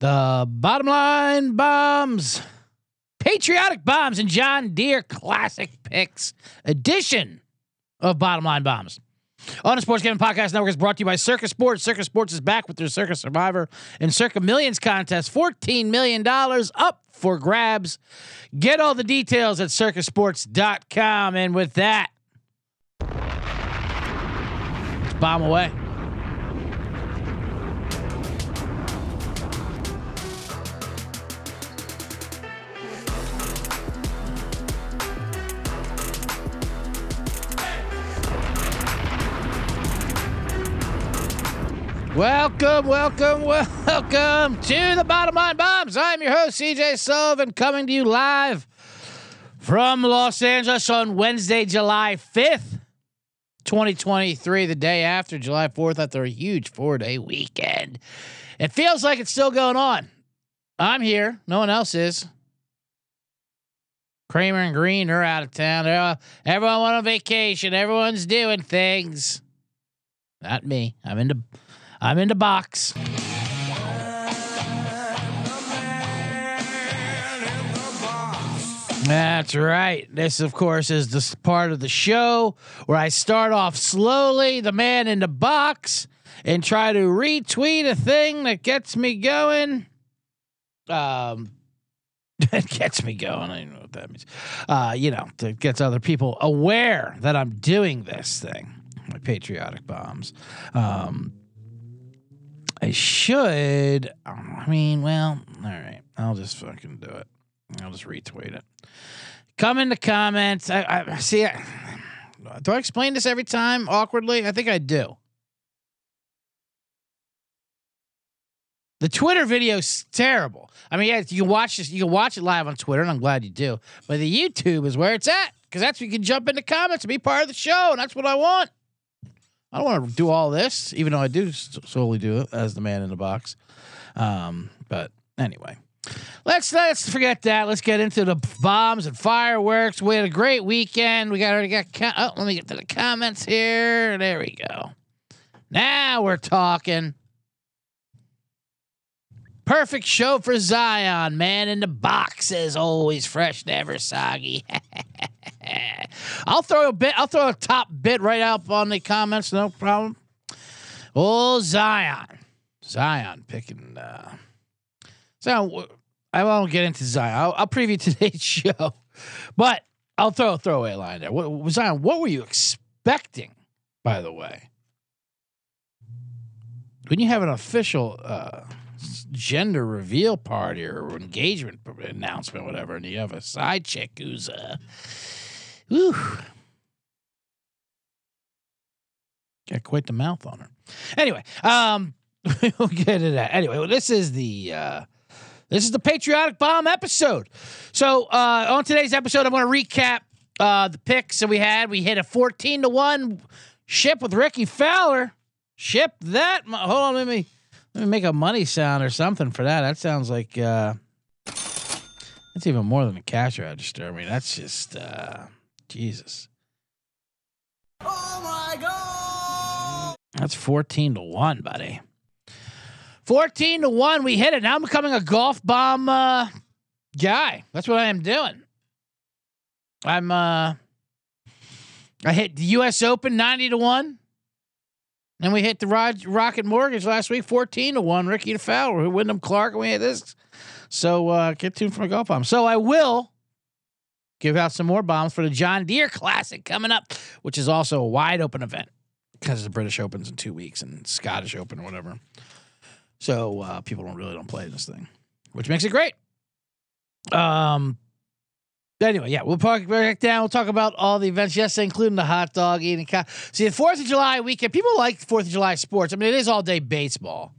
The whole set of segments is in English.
The bottom line bombs, patriotic bombs, and John Deere classic picks edition of bottom line bombs. On the Sports Gambling Podcast Network is brought to you by Circa Sports. Circa Sports is back with their Circa Survivor and Circa Millions contest. $14 million up for grabs. Get all the details at circasports.com. And with that, bomb away. Welcome, welcome, welcome to the Bottom Line Bombs. I'm your host, CJ Sullivan, coming to you live from Los Angeles on Wednesday, July 5th, 2023, the day after July 4th, after a huge four day weekend. It feels like it's still going on. I'm here, no one else is. Kramer and Green are out of town. Everyone went on vacation. Everyone's doing things. Not me. I'm into I'm in the box. That's right. This, of course, is the part of the show where I start off slowly, the man in the box, and try to retweet a thing that gets me going. Um, that gets me going. I don't know what that means. Uh, you know, that gets other people aware that I'm doing this thing. My patriotic bombs. Um, I should. I mean, well, all right. I'll just fucking do it. I'll just retweet it. Come in the comments. I, I see. I, do I explain this every time awkwardly? I think I do. The Twitter video's terrible. I mean, yeah, you can watch this. You can watch it live on Twitter, and I'm glad you do. But the YouTube is where it's at because that's where you can jump in the comments and be part of the show, and that's what I want. I don't want to do all this, even though I do solely do it as the man in the box. Um, but anyway, let's let's forget that. Let's get into the bombs and fireworks. We had a great weekend. We got already got. Oh, let me get to the comments here. There we go. Now we're talking. Perfect show for Zion, man in the box as always, fresh, never soggy. I'll throw a bit. I'll throw a top bit right up on the comments. No problem. Oh, Zion, Zion picking. Uh, so I won't get into Zion. I'll, I'll preview today's show, but I'll throw a throwaway line there. What, Zion, what were you expecting? By the way, when you have an official uh, gender reveal party or engagement announcement, whatever, and you have a side chick who's uh, Whew. Got quite the mouth on her. Anyway, um, we'll get to that. Anyway, well, this is the uh, this is the patriotic bomb episode. So uh, on today's episode, I'm going to recap uh, the picks that we had. We hit a 14 to one ship with Rickie Fowler. Ship that. Hold on, let me let me make a money sound or something for that. That sounds like uh, that's even more than a cash register. I mean, that's just. Uh, Jesus. Oh my God. That's 14 to 1, buddy. 14 to 1. We hit it. Now I'm becoming a golf bomb uh, guy. That's what I am doing. I'm uh I hit the US Open 90 to 1. And we hit the Rod, Rocket Mortgage last week 14 to 1. Rickie to Fowler, Wyndham Clark, and we had this. So uh get tuned for a golf bomb. So I will give out some more bombs for the John Deere Classic coming up, which is also a wide open event because the British Open's in two weeks and Scottish Open or whatever. So uh, people don't really don't play this thing, which makes it great. Um. Anyway, yeah, we'll park back down. We'll talk about all the events yesterday, including the hot dog eating. Co- See, the Fourth of July weekend, people like Fourth of July sports. I mean, it is all day baseball,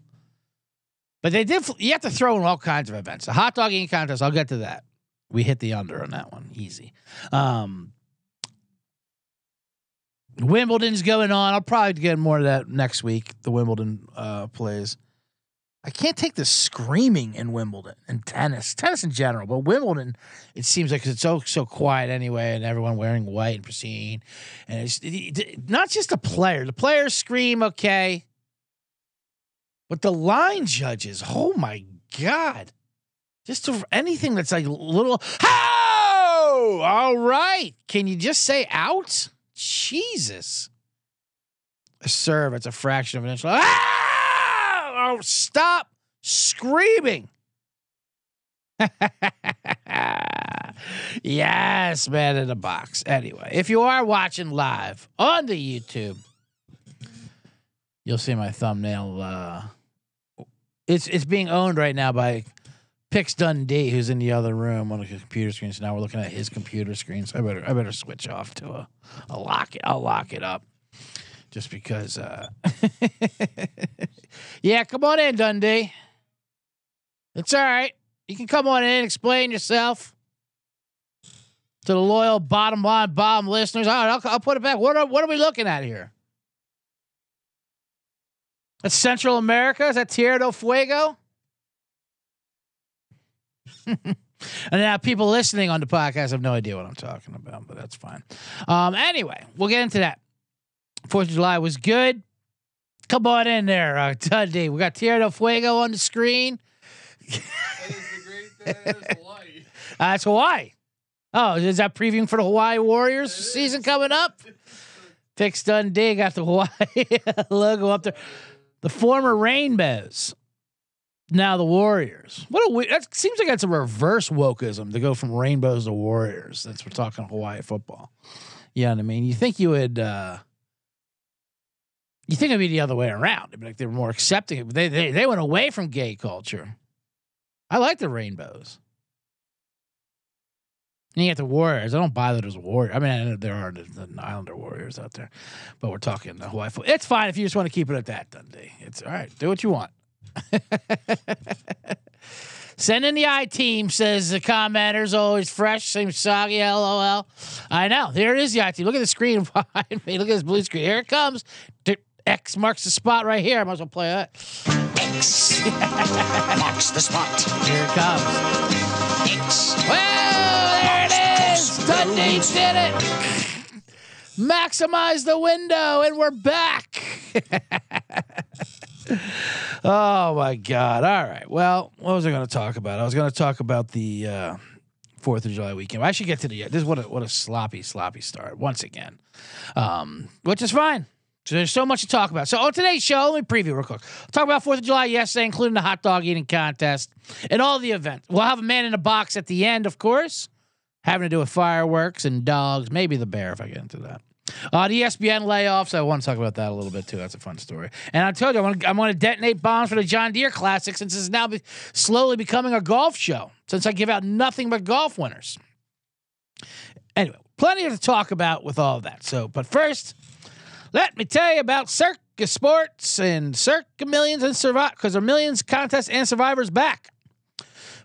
but they did. You have to throw in all kinds of events. The hot dog eating contest. I'll get to that. We hit the under on that one. Easy. Um, Wimbledon's going on. I'll probably get more of that next week. The Wimbledon uh, plays. I can't take the screaming in Wimbledon and tennis, tennis in general, but Wimbledon, it seems like it's so so quiet anyway, and everyone wearing white and pristine, and it's it, it, not just the player. The players scream okay, but the line judges, oh my God. Just to, anything that's like little. Oh, all right. Can you just say out? Jesus. A serve, it's a fraction of an inch. Ah! Oh, stop screaming. yes, man in a box. Anyway, if you are watching live on the YouTube, you'll see my thumbnail. Uh, it's it's being owned right now by Pix Dundee, who's in the other room on the computer screen. So now we're looking at his computer screen. So I better I better switch off to a, a lock it. I'll lock it up. Just because uh Yeah, come on in, Dundee. It's all right. You can come on in, explain yourself to the loyal bottom line bomb listeners. All right, I'll, I'll put it back. What are what are we looking at here? That's Central America. Is that Tierra del Fuego? And now people listening on the podcast have no idea what I'm talking about, but that's fine. Um, anyway, we'll get into that. Fourth of July was good. Come on in there, uh, Dundee. We got Tierra del Fuego on the screen. Hawaii. Uh, that's Hawaii. Oh, is that previewing for the Hawaii Warriors season coming up? Pix Dundee got the Hawaii logo up there. The former Rainbows, now the Warriors. What a that seems like that's a reverse wokeism to go from Rainbows to Warriors. That's we're talking Hawaii football. You know what I mean? You think you would? uh You think it'd be the other way around? Like they were more accepting. They they they went away from gay culture. I like the Rainbows. And you get the Warriors. I don't buy that as a Warrior. I mean, there are the, the Islander Warriors out there, but we're talking the Hawaii. It's fine if you just want to keep it at that, Dundee. It's all right. Do what you want. Send in the I team, says the commenters. Always fresh, seems soggy. LOL. I know. There it is, the I team. Look at the screen behind me. Look at this blue screen. Here it comes. X marks the spot right here. I might as well play that. X marks the spot. Here it comes. X Well, there it is. Dundee did it. Maximize the window, and we're back. Oh my God! All right. Well, what was I going to talk about? I was going to talk about the uh, Fourth of July weekend. I should get to the. This is what a what a sloppy, sloppy start once again, um, which is fine. So there's so much to talk about. So on today's show, let me preview real quick. talk about Fourth of July yesterday, including the hot dog eating contest and all the events. We'll have a man in a box at the end, of course, having to do with fireworks and dogs, maybe the bear if I get into that. Uh, the ESPN layoffs. I want to talk about that a little bit too. That's a fun story. And I told you, I want to, to detonate bombs for the John Deere Classic since it's now be, slowly becoming a golf show. Since I give out nothing but golf winners. Anyway, plenty to talk about with all of that. So, but first, let me tell you about Circa Sports and Circa Millions and Survive because our Millions contest and Survivors back.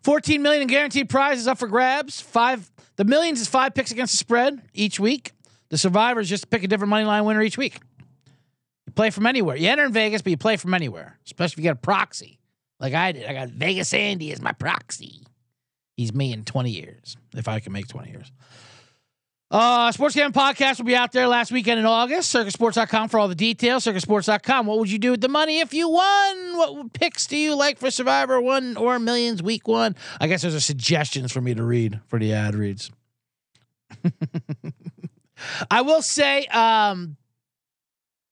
14 million in guaranteed prizes up for grabs. Five the millions is five picks against the spread each week. The survivors just pick a different money line winner each week. You play from anywhere. You enter in Vegas, but you play from anywhere, especially if you get a proxy. Like I did. I got Vegas Andy as my proxy. He's me in 20 years, if I can make 20 years. Uh, Sports Gambling Podcast will be out there last weekend in August. Circasports.com for all the details. Circasports.com. What would you do with the money if you won? What picks do you like for Survivor One or Millions Week One? I guess those are suggestions for me to read for the ad reads. I will say, um,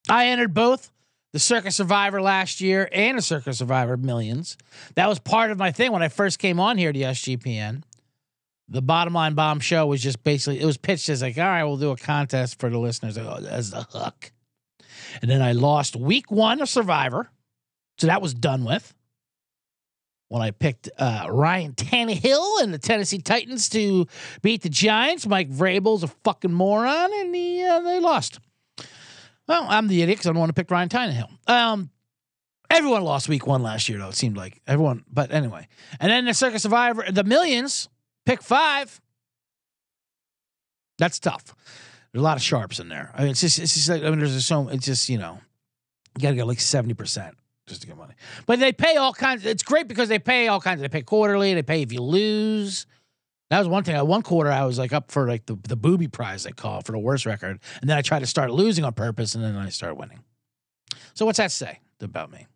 I entered both the Circa Survivor last year and the Circa Survivor Millions. That was part of my thing when I first came on here to SGPN the bottom line bomb show was just basically it was pitched as like all right we'll do a contest for the listeners as the hook. And then i lost week one of survivor. So that was done with when i picked uh, ryan Tannehill and the tennessee titans to beat the giants mike vrabel's a fucking moron and he, uh, they lost well i'm the idiot because i don't want to pick ryan Tannehill. um everyone lost week one last year though it seemed like everyone but anyway and then the circa survivor the millions Pick five. That's tough. There's a lot of sharps in there. I mean, it's just, it's just like, I mean, there's so, it's just, you know, you got to get like 70% just to get money. But they pay all kinds. It's great because they pay all kinds. They pay quarterly. They pay if you lose. That was one thing. One quarter, I was like up for like the, the booby prize they call for the worst record. And then I tried to start losing on purpose and then I started winning. So what's that say about me?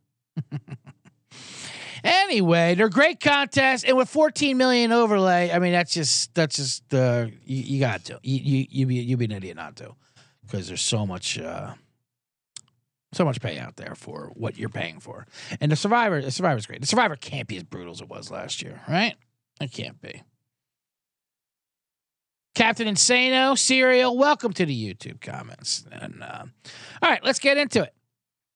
Anyway, they're great contests, and with 14 million overlay, I mean that's just that's just uh, you, you got to you you you be you be an idiot not to, because there's so much uh, so much pay out there for what you're paying for, and the Survivor the Survivor's great. The Survivor can't be as brutal as it was last year, right? It can't be. Captain Insano, Serial, welcome to the YouTube comments. And uh, all right, let's get into it.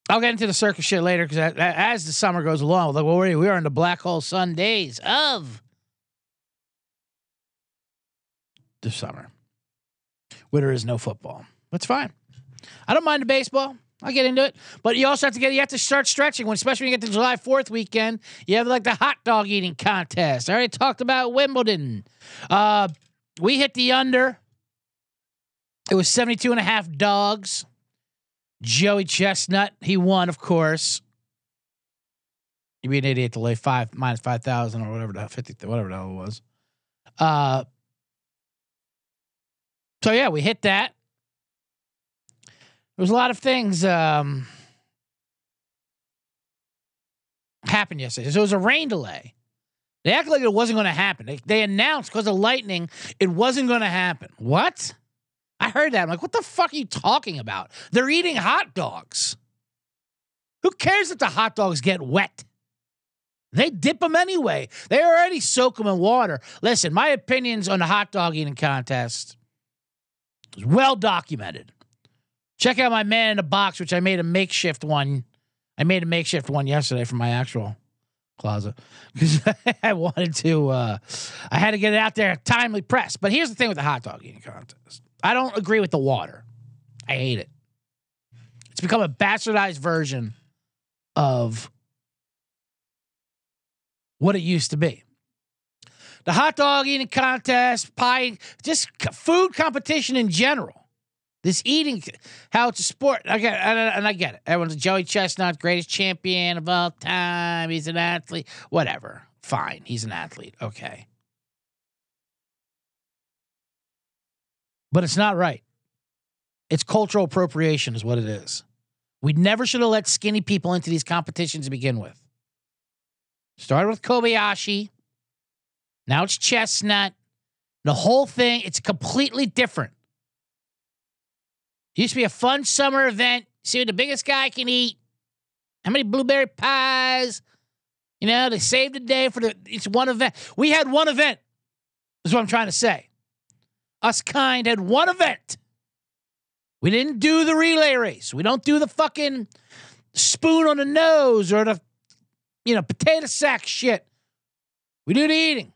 I'll get into the circus shit later because as the summer goes along, like, well, we are in the black hole sun days of the summer where there is no football. That's fine. I don't mind the baseball. I'll get into it. But you also have to get you have to start stretching when especially when you get to July 4th weekend. You have like the hot dog eating contest. I already talked about Wimbledon. Uh, we hit the under. It was 72 and a half dogs. Joey Chestnut, he won, of course. You'd be an idiot to lay five minus five thousand or whatever the fifty whatever the hell it was. Uh so yeah, we hit that. There was a lot of things um happened yesterday. So it was a rain delay. They acted like it wasn't going to happen. They, they announced because of lightning it wasn't going to happen. What? I heard that. I'm like, what the fuck are you talking about? They're eating hot dogs. Who cares if the hot dogs get wet? They dip them anyway. They already soak them in water. Listen, my opinions on the hot dog eating contest is well documented. Check out my man in a box, which I made a makeshift one. I made a makeshift one yesterday from my actual closet because I wanted to. Uh, I had to get it out there timely press. But here's the thing with the hot dog eating contest. I don't agree with the water. I hate it. It's become a bastardized version of what it used to be. The hot dog eating contest, pie, just food competition in general. This eating, how it's a sport. I get, and I get it. Everyone's a Joey Chestnut, greatest champion of all time. He's an athlete. Whatever. Fine. He's an athlete. Okay. But it's not right. It's cultural appropriation, is what it is. We never should have let skinny people into these competitions to begin with. Started with Kobayashi. Now it's Chestnut. The whole thing, it's completely different. Used to be a fun summer event. See what the biggest guy can eat. How many blueberry pies? You know, they saved the day for the it's one event. We had one event. Is what I'm trying to say. Us kind had one event. We didn't do the relay race. We don't do the fucking spoon on the nose or the, you know, potato sack shit. We do the eating.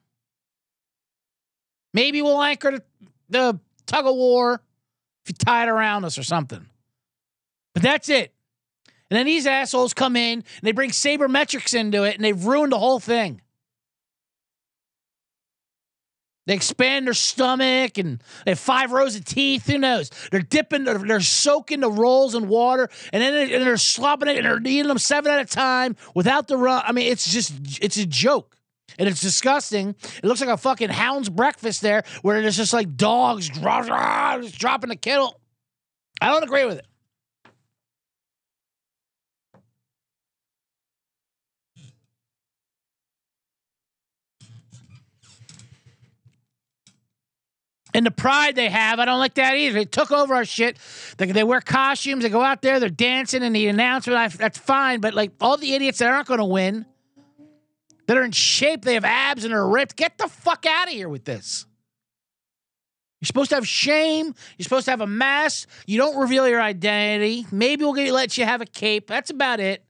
Maybe we'll anchor the, the tug of war if you tie it around us or something. But that's it. And then these assholes come in and they bring sabermetrics into it and they've ruined the whole thing. They expand their stomach and they have five rows of teeth. Who knows? They're dipping, they're, they're soaking the rolls in water and then they, and they're slopping it and they're eating them seven at a time without the run. I mean, it's just, it's a joke. And it's disgusting. It looks like a fucking hound's breakfast there where it's just like dogs just dropping the kennel. I don't agree with it. and the pride they have. I don't like that either. They took over our shit. They, they wear costumes. They go out there. They're dancing and the announcement. I, that's fine. But like all the idiots that aren't going to win, that are in shape, they have abs and are ripped. Get the fuck out of here with this. You're supposed to have shame. You're supposed to have a mask. You don't reveal your identity. Maybe we'll get, let you have a cape. That's about it.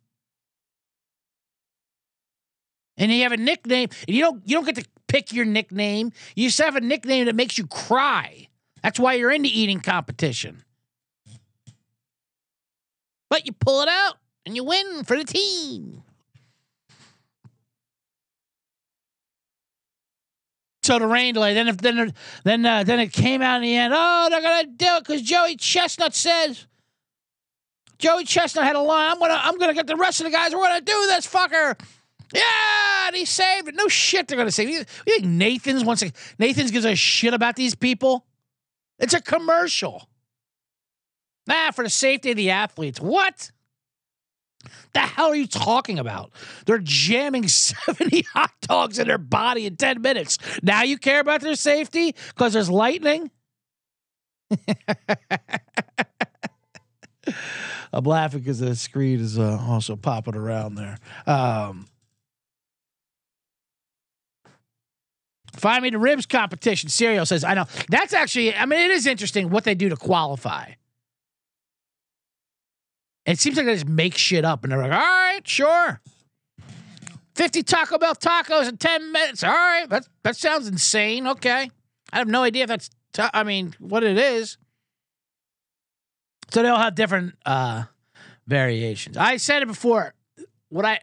And you have a nickname, and you don't you don't get to pick your nickname. You just have a nickname that makes you cry. That's why you're in the eating competition. But you pull it out and you win for the team. So the rain delay. Then if then then uh, then it came out in the end. Oh, they're gonna do it because Joey Chestnut says. Joey Chestnut had a line. I'm gonna I'm gonna get the rest of the guys. We're gonna do this fucker. Yeah, and he saved it. No shit, they're gonna save. You, you think Nathan's wants to, Nathan's gives a shit about these people? It's a commercial. Nah, for the safety of the athletes. What? The hell are you talking about? They're jamming 70 hot dogs in their body in 10 minutes. Now you care about their safety because there's lightning? I'm laughing because the screen is uh, also popping around there. Um, find me the ribs competition. Serial says, I know. That's actually, I mean, it is interesting what they do to qualify. It seems like they just make shit up and they're like, all right, sure. 50 Taco Bell tacos in 10 minutes. All right. That, that sounds insane. Okay. I have no idea if that's, ta- I mean, what it is. So they all have different uh, variations. I said it before. What I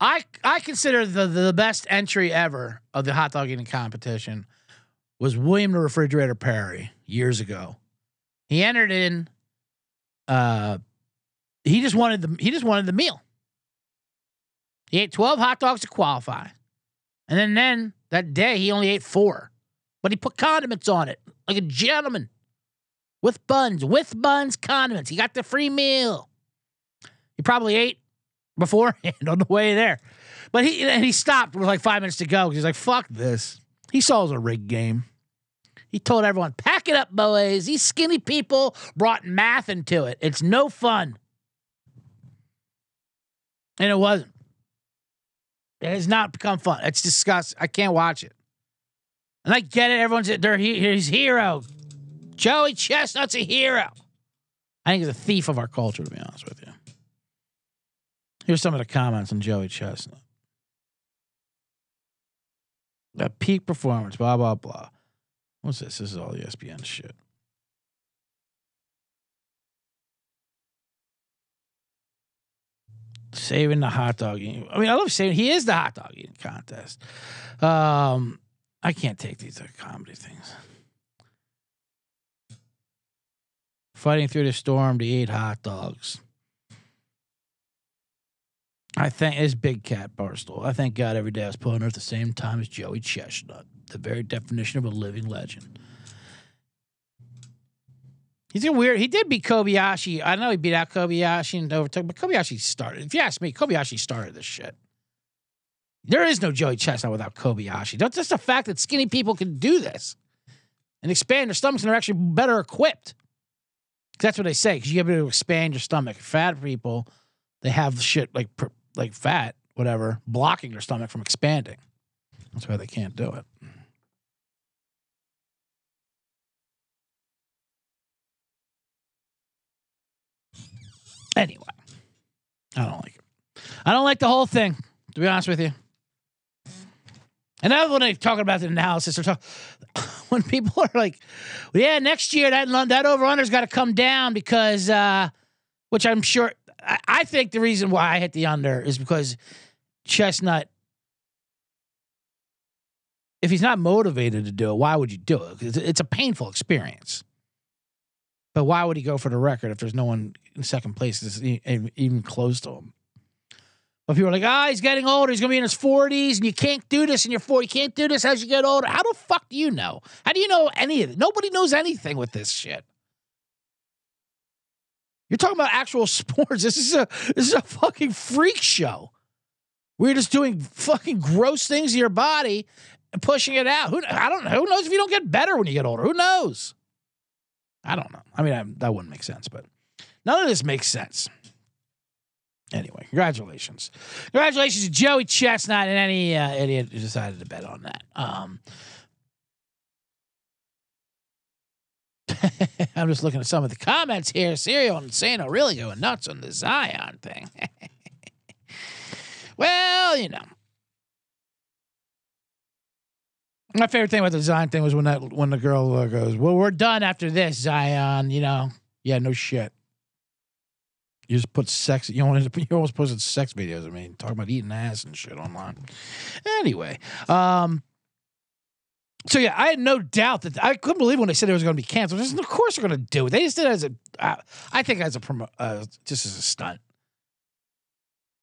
I I consider the the best entry ever of the hot dog eating competition was William the Refrigerator Perry years ago. He entered in. Uh, he just wanted the he just wanted the meal. He ate twelve hot dogs to qualify, and then then that day he only ate four, but he put condiments on it like a gentleman with buns, with buns, condiments. He got the free meal. He probably ate beforehand on the way there. But he and he stopped with like five minutes to go because he's like, fuck this. He saw it was a rigged game. He told everyone, pack it up, boys. These skinny people brought math into it. It's no fun. And it wasn't. It has not become fun. It's disgusting. I can't watch it. And I get it. Everyone's they're his hero. Joey Chestnut's a hero. I think he's a thief of our culture, to be honest with you. Here's some of the comments on Joey Chestnut. A peak performance, blah, blah, blah. What's this? This is all the ESPN shit. Saving the hot dog eating. I mean, I love saving. He is the hot dog eating contest. Um, I can't take these comedy things. Fighting through the storm to eat hot dogs. I thank this big cat Barstool. I thank God every day I was put on earth at the same time as Joey Chestnut, the very definition of a living legend. He's a weird. He did beat Kobayashi. I know he beat out Kobayashi and overtook, but Kobayashi started. If you ask me, Kobayashi started this shit. There is no Joey Chestnut without Kobayashi. That's just the fact that skinny people can do this and expand their stomachs and are actually better equipped. That's what they say because you have to expand your stomach. Fat people, they have shit like like fat, whatever, blocking their stomach from expanding. That's why they can't do it. Anyway, I don't like it. I don't like the whole thing, to be honest with you. And now when they're talking about the analysis, they're talking when people are like, well, "Yeah, next year that that over under's got to come down because," uh, which I'm sure. I, I think the reason why I hit the under is because Chestnut. If he's not motivated to do it, why would you do it? It's a painful experience. But why would he go for the record if there's no one in second place that's even close to him? But people are like, ah, oh, he's getting older. He's going to be in his 40s, and you can't do this in your 40s. You can't do this as you get older. How the fuck do you know? How do you know any of it? Nobody knows anything with this shit. You're talking about actual sports. This is a this is a fucking freak show. We're just doing fucking gross things to your body and pushing it out. Who I don't. Who knows if you don't get better when you get older? Who knows? I don't know. I mean, I, that wouldn't make sense, but none of this makes sense. Anyway, congratulations. Congratulations to Joey Chestnut and any uh, idiot who decided to bet on that. Um, I'm just looking at some of the comments here. Serial and Sano really going nuts on the Zion thing. well, you know. My favorite thing about the Zion thing was when that when the girl uh, goes, "Well, we're done after this, Zion." You know, yeah, no shit. You just put sex. You almost you almost posted sex videos. I mean, talking about eating ass and shit online. Anyway, um, so yeah, I had no doubt that I couldn't believe when they said it was going to be canceled. Just, of course they're going to do it. They just did it as a, uh, I think as a promo, uh, just as a stunt.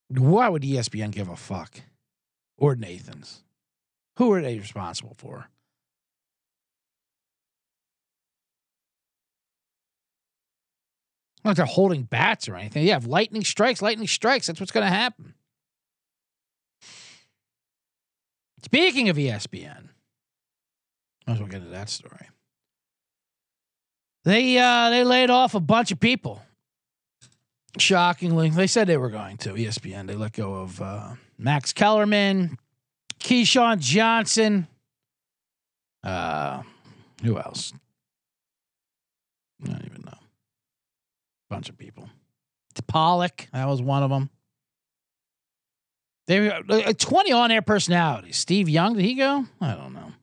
Why would ESPN give a fuck? Or Nathan's? Who are they responsible for? Not they're holding bats or anything. You have lightning strikes, lightning strikes. That's what's going to happen. Speaking of ESPN, might as well get into that story. They uh, they laid off a bunch of people. Shockingly, they said they were going to ESPN. They let go of uh, Max Kellerman, Keyshawn Johnson. Uh, who else? Don't even know. Bunch of people. Pollock, that was one of them. They were uh, 20 on air personalities. Steve Young, did he go? I don't know.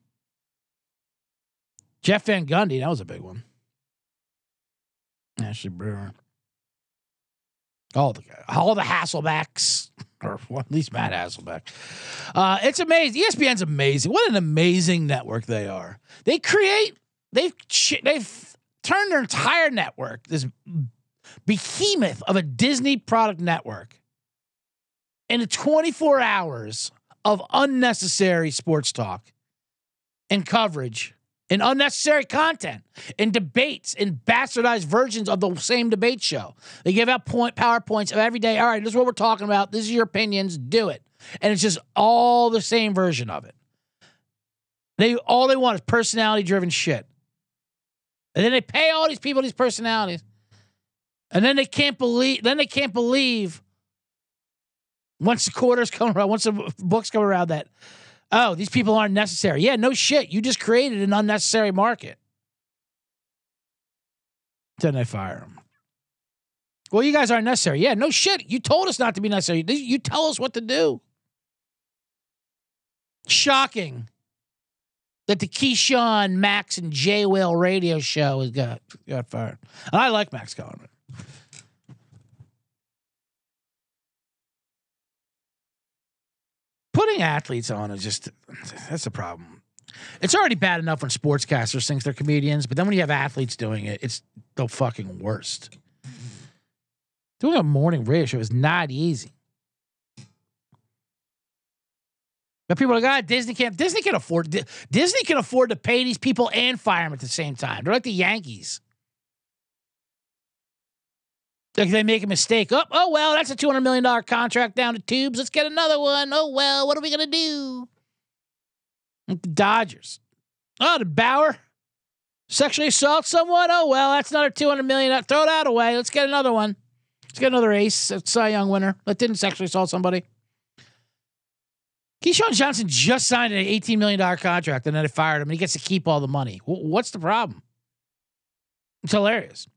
Jeff Van Gundy, that was a big one. Ashley Brewer. All the all the Hasselbecks, at least Matt Hasselbeck. Uh, it's amazing. ESPN's amazing. What an amazing network they are. They create. They've they've turned their entire network, this behemoth of a Disney product network, into 24 hours of unnecessary sports talk and coverage and unnecessary content and debates and bastardized versions of the same debate show. They give out point PowerPoints of every day. All right, this is what we're talking about. This is your opinions. Do it. And it's just all the same version of it. They all they want is personality driven shit. And then they pay all these people these personalities. And then they can't believe then they can't believe once the quarters come around, once the books come around that oh, these people aren't necessary. Yeah, no shit. You just created an unnecessary market. Then they fire them. Well, you guys aren't necessary. Yeah, no shit. You told us not to be necessary. You tell us what to do. Shocking that the Keyshawn, Max, and J Will radio show has got got fired. And I like Max Kellerman. Putting athletes on is just that's a problem. It's already bad enough when sportscasters think they're comedians, but then when you have athletes doing it, it's the fucking worst. Doing a morning radio show is not easy. But people are like, ah, Disney can't. Disney can afford. Disney can afford to pay these people and fire them at the same time. They're like the Yankees. Like they make a mistake. Oh, oh well, that's a two hundred million dollar contract down to tubes. Let's get another one. Oh well, what are we gonna do? The Dodgers. Oh, the Bauer sexually assault someone. Oh well, that's another two hundred million. Uh, throw that away. Let's get another one. Let's get another ace. A Cy Young winner that didn't sexually assault somebody. Keyshawn Johnson just signed an $18 million contract and then they fired him and he gets to keep all the money. What's the problem? It's hilarious.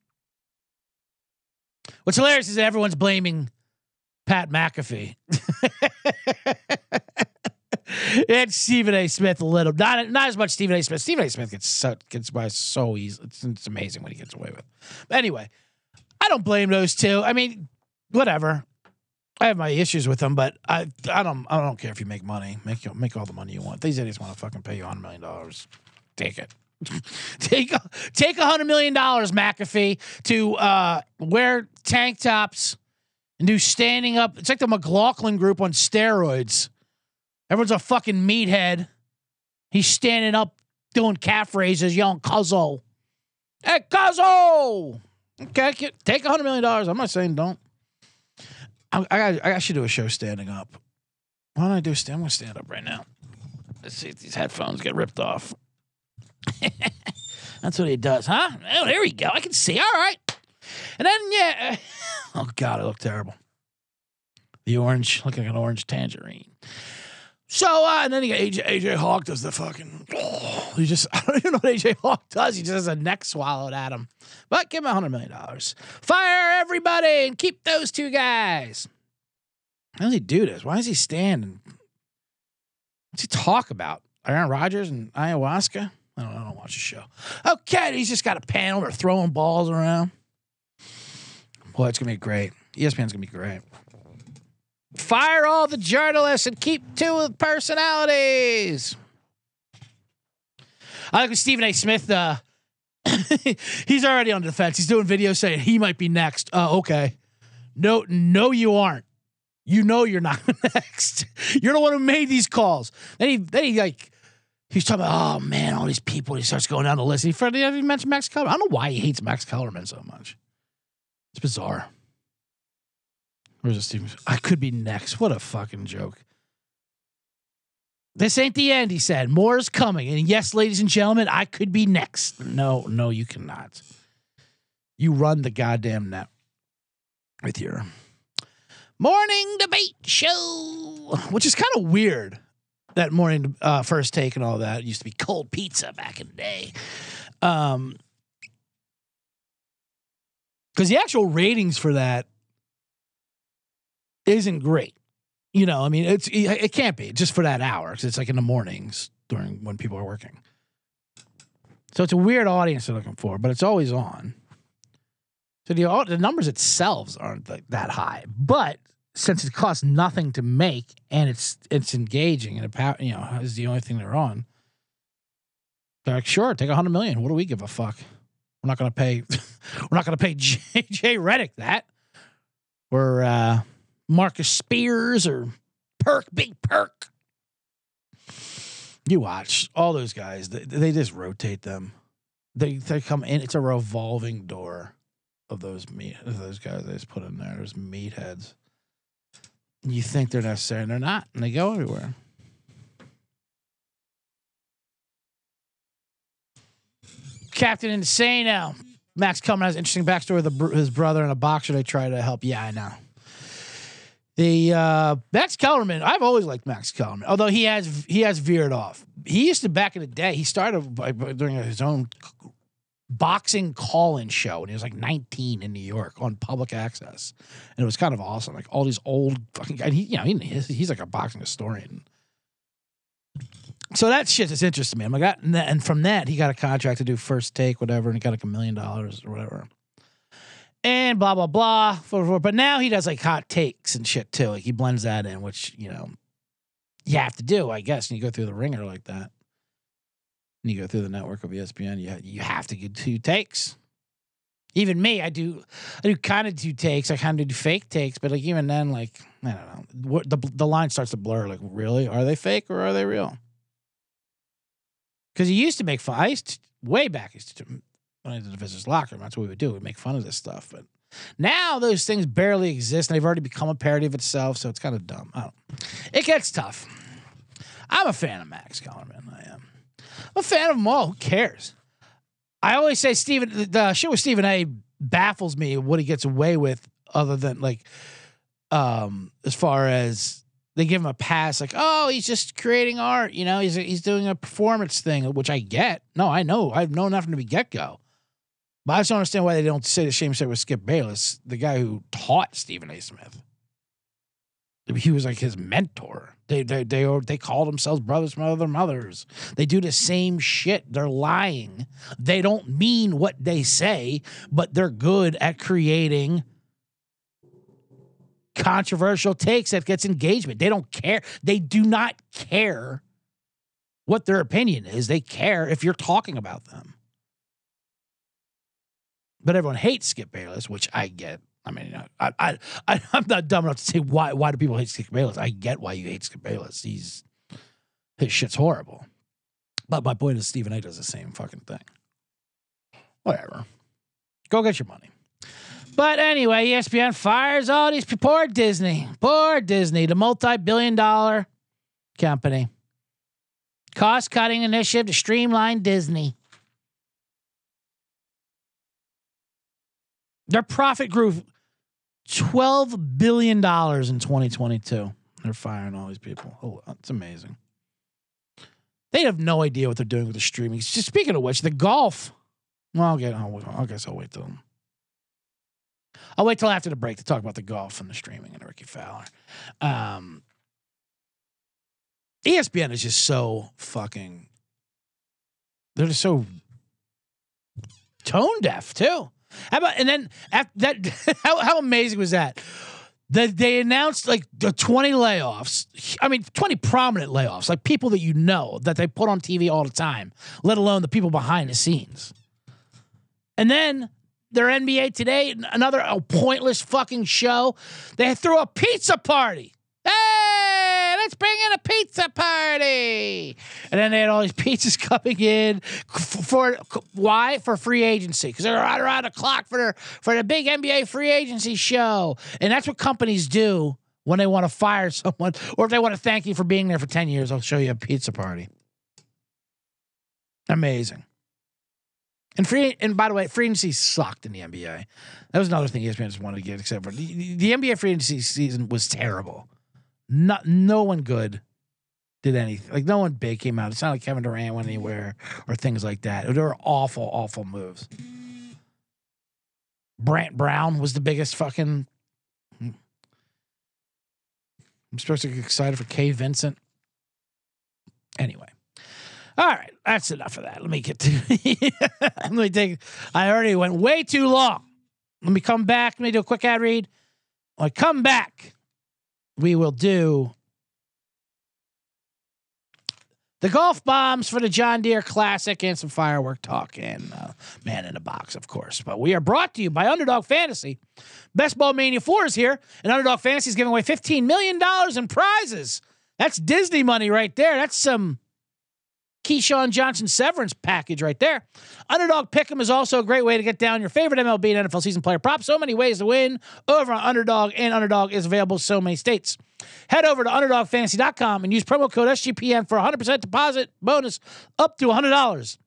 What's hilarious is that everyone's blaming Pat McAfee. and Stephen A. Smith a little. Not, not as much Stephen A. Smith. Stephen A. Smith gets so, gets by so easy. It's, it's amazing what he gets away with. But anyway, I don't blame those two. I mean, whatever. I have my issues with them, but I I don't I don't care if you make money. Make make all the money you want. These idiots want to fucking pay you a hundred million dollars. Take it. take take a hundred million dollars, McAfee, to uh, wear tank tops and do standing up. It's like the McLaughlin group on steroids. Everyone's a fucking meathead. He's standing up doing calf raises, yelling "Cuzzo." Hey, Cuzzo! Okay, take a hundred million dollars. I'm not saying don't. I, I, I should do a show standing up. Why don't I do stand? Gonna stand up right now. Let's see if these headphones get ripped off. That's what he does, huh? Oh, there we go. I can see. All right. And then yeah. Oh God, I look terrible. The orange, looking like an orange tangerine. So uh, and then got AJ AJ Hawk does the fucking. Oh, he just I don't even know what AJ Hawk does. He just has a neck swallowed at him. But give him a hundred million dollars. Fire everybody and keep those two guys. How does he do this? Why does he stand and what's he talk about? Aaron Rodgers and ayahuasca? I don't, I don't watch the show. Okay, he's just got a panel. They're throwing balls around. Boy, it's gonna be great. ESPN's gonna be great. Fire all the journalists and keep two personalities. I like when Stephen A. Smith. Uh, he's already on the defense. He's doing videos saying he might be next. Oh, okay. No, no, you aren't. You know you're not next. You're the one who made these calls. Then he, then he like, he's talking about, oh man, all these people. He starts going down the list. He, he mentioned Max Kellerman. I don't know why he hates Max Kellerman so much. It's bizarre. Where's it, Stephen? I could be next. What a fucking joke. This ain't the end, he said. More is coming. And yes, ladies and gentlemen, I could be next. No, no, you cannot. You run the goddamn net with your morning debate show, which is kind of weird. That morning uh, first take and all that it used to be cold pizza back in the day. Um, because the actual ratings for that isn't great. You know, I mean, it's it can't be just for that hour because it's like in the mornings during when people are working. So it's a weird audience they're looking for, but it's always on. So the the numbers itself aren't like that high, but since it costs nothing to make and it's it's engaging and about you know is the only thing they're on, they're like, sure, take a hundred million. What do we give a fuck? We're not gonna pay. we're not gonna pay JJ Redick that. Or uh, Marcus Spears or Perk, Big Perk. You watch all those guys. They, they just rotate them. They they come in. It's a revolving door of those meat of those guys they just put in there. Those meatheads. You think they're necessary, and they're not, and they go everywhere. Captain Insano. Max Kellerman has an interesting backstory with his brother and a boxer they try to help. Yeah, I know. The uh, Max Kellerman, I've always liked Max Kellerman, although he has he has veered off. He used to back in the day. He started by, by doing his own boxing call-in show, and he was like 19 in New York on public access, and it was kind of awesome. Like all these old fucking guys. He, you know, he, he's like a boxing historian. So that shit just interests me. I'm like, ah, that, and, from that, he got a contract to do first take, whatever, and he got like a million dollars or whatever. And blah blah blah. But now he does like hot takes and shit too. Like he blends that in, which you know you have to do, I guess. And you go through the ringer like that, and you go through the network of ESPN. You you have to get two takes. Even me, I do, I do kind of do takes. I kind of do fake takes, but like even then, like I don't know, the the line starts to blur. Like, really, are they fake or are they real? Because he used to make fun. I used to, way back. Used to when I did the visitors locker room. That's what we would do. We'd make fun of this stuff. But now those things barely exist, and they've already become a parody of itself. So it's kind of dumb. I don't. It gets tough. I'm a fan of Max Kellerman. I am. I'm a fan of them all. Who cares? I always say Stephen. The, the shit with Stephen A. baffles me. What he gets away with, other than like, um, as far as they give him a pass, like, oh, he's just creating art. You know, he's he's doing a performance thing, which I get. No, I know. I've known enough from the get go. But I just don't understand why they don't say the same shit with Skip Bayless, the guy who taught Stephen A. Smith. He was like his mentor. They they they they call themselves brothers from other mothers. They do the same shit. They're lying. They don't mean what they say, but they're good at creating controversial takes that gets engagement. They don't care. They do not care what their opinion is. They care if you're talking about them. But everyone hates Skip Bayless, which I get. I mean, I, I, I, I'm not dumb enough to say why. Why do people hate Skip Bayless? I get why you hate Skip Bayless. He's his shit's horrible. But my point is, Stephen A. does the same fucking thing. Whatever. Go get your money. But anyway, ESPN fires all these poor Disney, poor Disney, the multi-billion-dollar company, cost-cutting initiative to streamline Disney. Their profit grew twelve billion dollars in 2022. They're firing all these people. Oh, it's amazing. They have no idea what they're doing with the streaming. Just speaking of which, the golf. Well, I'll get. I'll, I guess I'll wait till. I'll wait till after the break to talk about the golf and the streaming and Rickie Fowler. Um, ESPN is just so fucking. They're just so tone deaf too. How about and then after that? How how amazing was that? That they announced like the twenty layoffs. I mean, twenty prominent layoffs, like people that you know that they put on TV all the time. Let alone the people behind the scenes. And then their NBA today, another oh, pointless fucking show. They threw a pizza party. Hey, let's bring in a pizza party. And then they had all these pizzas coming in for, for why? For free agency. Because they're right around the clock for, their, for the big NBA free agency show. And that's what companies do when they want to fire someone or if they want to thank you for being there for 10 years, I'll show you a pizza party. Amazing. And free and by the way, free agency sucked in the NBA. That was another thing ESPN just wanted to get, except for the, the NBA free agency season was terrible. Not no one good did anything. Like no one big came out. It's not like Kevin Durant went anywhere or things like that. There were awful, awful moves. Brant Brown was the biggest fucking. Hmm. I'm supposed to get excited for Kay Vincent. Anyway. All right, that's enough of that. Let me get to. let me take. I already went way too long. Let me come back. Let me do a quick ad read. When I come back, we will do the golf bombs for the John Deere Classic and some firework talk and uh, man in a box, of course. But we are brought to you by Underdog Fantasy. Best Ball Mania 4 is here, and Underdog Fantasy is giving away $15 million in prizes. That's Disney money right there. That's some Keyshawn Johnson severance package right there. Underdog Pick'em is also a great way to get down your favorite MLB and NFL season player prop. So many ways to win over on Underdog, and Underdog is available so many states. Head over to UnderdogFantasy.com and use promo code SGPN for 100% deposit bonus up to $100.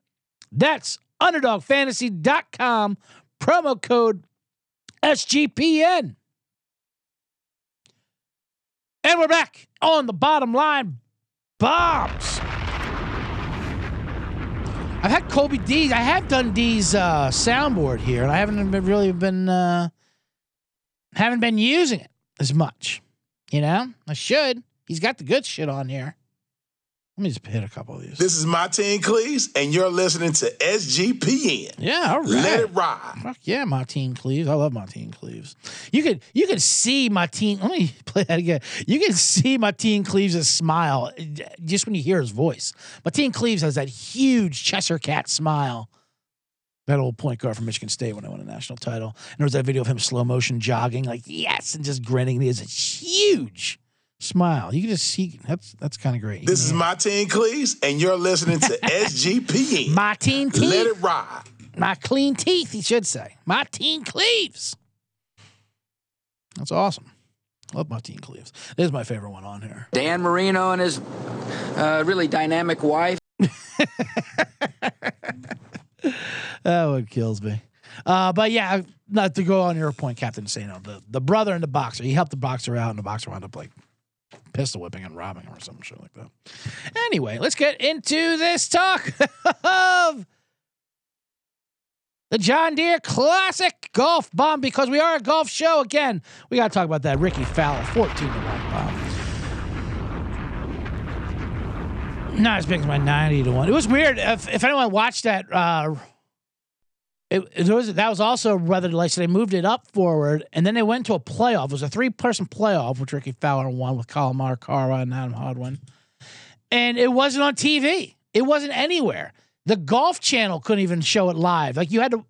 That's UnderdogFantasy.com, promo code SGPN. And we're back on the bottom line bombs. I've had Colby D's. I have done D's uh, soundboard here, and I haven't been really been uh, haven't been using it as much. You know, I should. He's got the good shit on here. Let me just hit a couple of these. This is Mateen Cleaves, and you're listening to SGPN. yeah, all right. Let it ride. Fuck yeah, Mateen Cleaves. I love Mateen Cleaves. You could you could see Mateen. Let me play that again. You can see Mateen Cleaves' smile just when you hear his voice. Mateen Cleaves has that huge Cheshire cat smile. That old point guard from Michigan State when I won a national title. And there was that video of him slow motion jogging, like yes, and just grinning. He a huge smile. You can just see that's that's kind of great. This can is hear- Mateen Cleaves, and you're listening to SGPN. Mateen Cleaves. Let it ride. My clean teeth, he should say. My teen cleaves. That's awesome. Love my teen cleaves. This is my favorite one on here. Dan Marino and his uh, really dynamic wife. That one kills me. Uh, but yeah, not to go on your point, Captain Insano, the, the brother and the boxer, he helped the boxer out, and the boxer wound up like pistol whipping and robbing him or some shit like that. Anyway, let's get into this talk of the John Deere Classic Golf Bomb because we are a golf show again. We got to talk about that Rickie Fowler 14 to 1 bomb. Not as big as my 90 to 1. It was weird. If, if anyone watched that, uh, it, it was that was also rather delayed. So they moved it up forward, and then they went to a playoff. It was a three-person playoff, which Rickie Fowler won with Collin Morikawa and Adam Hadwin. And it wasn't on TV. It wasn't anywhere. The Golf Channel couldn't even show it live. Like you had to.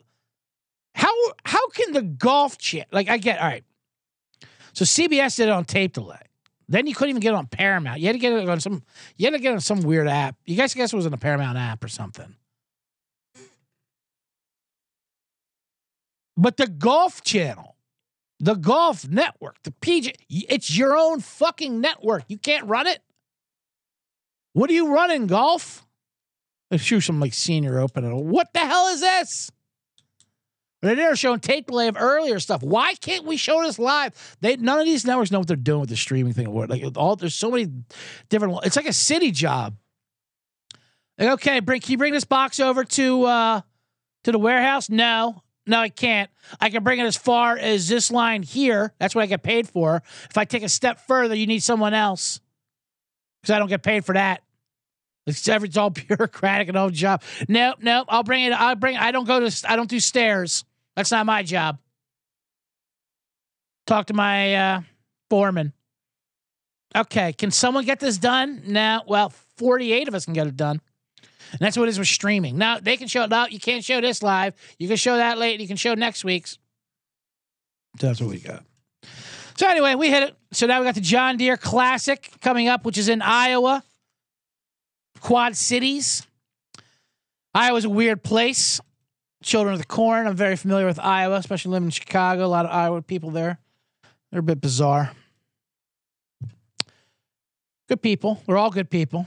How how can the Golf Channel? Like I get all right. So CBS did it on tape delay. Then you couldn't even get it on Paramount. You had to get it on some. You had to get it on some weird app. You guys guess it was on a Paramount app or something. But the Golf Channel, the Golf Network, the PJ, it's your own fucking network. You can't run it. What are you running, golf? Let's shoot some like senior open. What the hell is this? They're showing tape delay of earlier stuff. Why can't we show this live? They none of these networks know what they're doing with the streaming thing. Like all there's so many different. It's like a city job. Like okay, bring can you bring this box over to uh to the warehouse? No, no, I can't. I can bring it as far as this line here. That's what I get paid for. If I take a step further, you need someone else because I don't get paid for that. It's, it's all bureaucratic and all job. Nope, nope. I'll bring it. I'll bring. I don't go to. I don't do stairs. That's not my job. Talk to my uh, foreman. Okay, can someone get this done? No. Well, forty-eight of us can get it done. And that's what it is with streaming. Now they can show it out. You can't show this live. You can show that late. You can show next week's. That's what we got. So anyway, we hit it. So now we got the John Deere Classic coming up, which is in Iowa, Quad Cities. Iowa's a weird place. Children of the Corn. I'm very familiar with Iowa, especially living in Chicago. A lot of Iowa people there. They're a bit bizarre. Good people. We're all good people.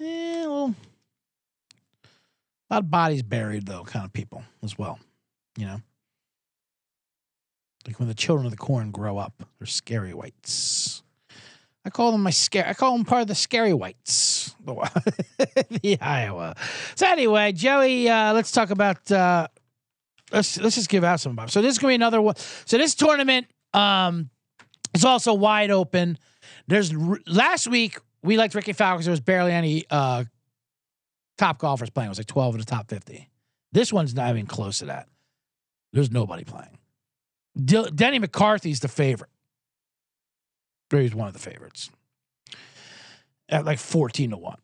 Eh, a little, a lot of bodies buried though, kind of people as well. You know, like when the children of the corn grow up, they're scary whites. I call them my scare. I call them part of the scary whites, the, Iowa. So anyway, Joey, uh, let's talk about. Uh, let's let's just give out some. Bob. So this is gonna be another one. So this tournament um, is also wide open. There's last week we liked Rickie because there was barely any uh, top golfers playing. It was like 12 in the top 50. This one's not even close to that. There's nobody playing. D- Denny McCarthy's the favorite. Or He's one of the favorites at like 14 to 1.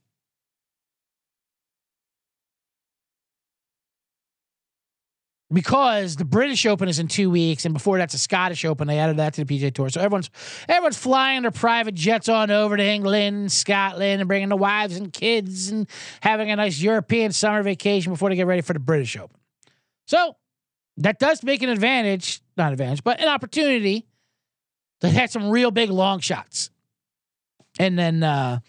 Because the British Open is in two weeks, and before that's a Scottish Open, they added that to the PGA Tour. So everyone's everyone's flying their private jets on over to England, Scotland, and bringing the wives and kids and having a nice European summer vacation before they get ready for the British Open. So that does make an advantage, not an advantage, but an opportunity to have some real big long shots. And then, uh,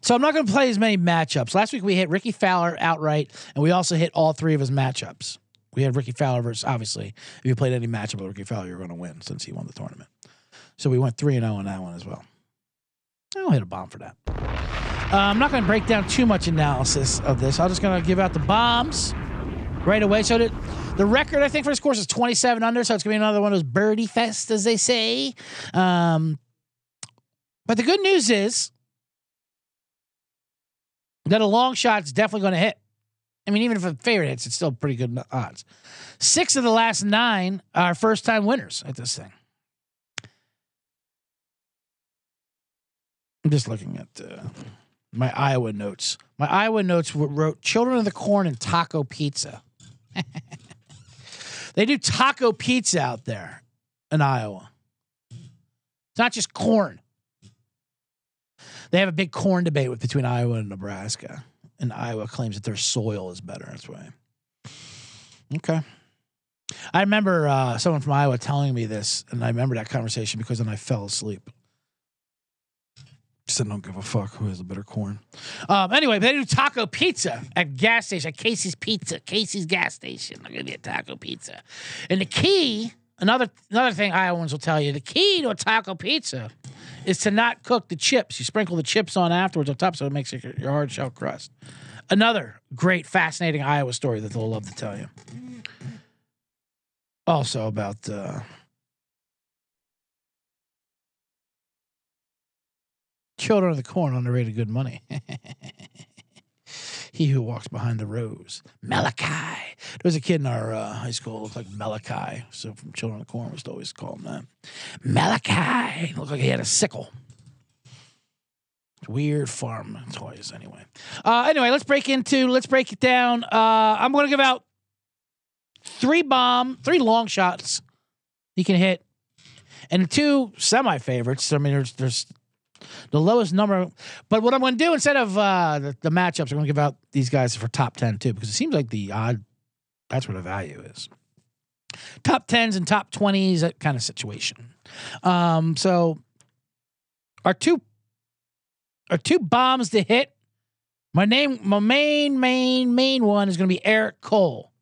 so I'm not going to play as many matchups. Last week we hit Rickie Fowler outright, and we also hit all three of his matchups. We had Rickie Fowler versus, obviously, if you played any matchup with Rickie Fowler, you're going to win since he won the tournament. So we went 3 and 0 on that one as well. I'll hit a bomb for that. Uh, I'm not going to break down too much analysis of this. I'm just going to give out the bombs right away. So the, the record, I think, for this course is 27 under. So it's going to be another one of those birdie fest, as they say. Um, but the good news is that a long shot's definitely going to hit. I mean, even if a favorite hits, it's still pretty good odds. Six of the last nine are first time winners at this thing. I'm just looking at uh, my Iowa notes. My Iowa notes wrote Children of the Corn and Taco Pizza. they do taco pizza out there in Iowa. It's not just corn. They have a big corn debate with, between Iowa and Nebraska. And Iowa claims that their soil is better. That's why. Okay. I remember uh, someone from Iowa telling me this, and I remember that conversation because then I fell asleep. Just I don't give a fuck who has the better corn. Um, anyway, they do taco pizza at gas station, at Casey's Pizza, Casey's gas station. I'm gonna get taco pizza. And the key, another another thing Iowans will tell you, the key to a taco pizza is to not cook the chips. You sprinkle the chips on afterwards on top so it makes your, your hard shell crust. Another great, fascinating Iowa story that they'll love to tell you. Also about uh, children of the corn underrated good money. he who walks behind the rose, Malachi. There was a kid in our uh, high school looked like Malachi. So from Children of the Corn, we used to always call him that. Malachi. Looked like he had a sickle. Weird farm toys, anyway. Uh, anyway, let's break into, let's break it down. Uh, I'm going to give out three bomb, three long shots you can hit, and two semi favorites. I mean, there's, there's the lowest number. But what I'm going to do instead of uh, the, the matchups, I'm going to give out these guys for top 10 too, because it seems like the odd, that's where the value is. Top 10s and top 20s, that kind of situation. Um, so our two, our two bombs to hit. My name, my main, main, main one is going to be Eric Cole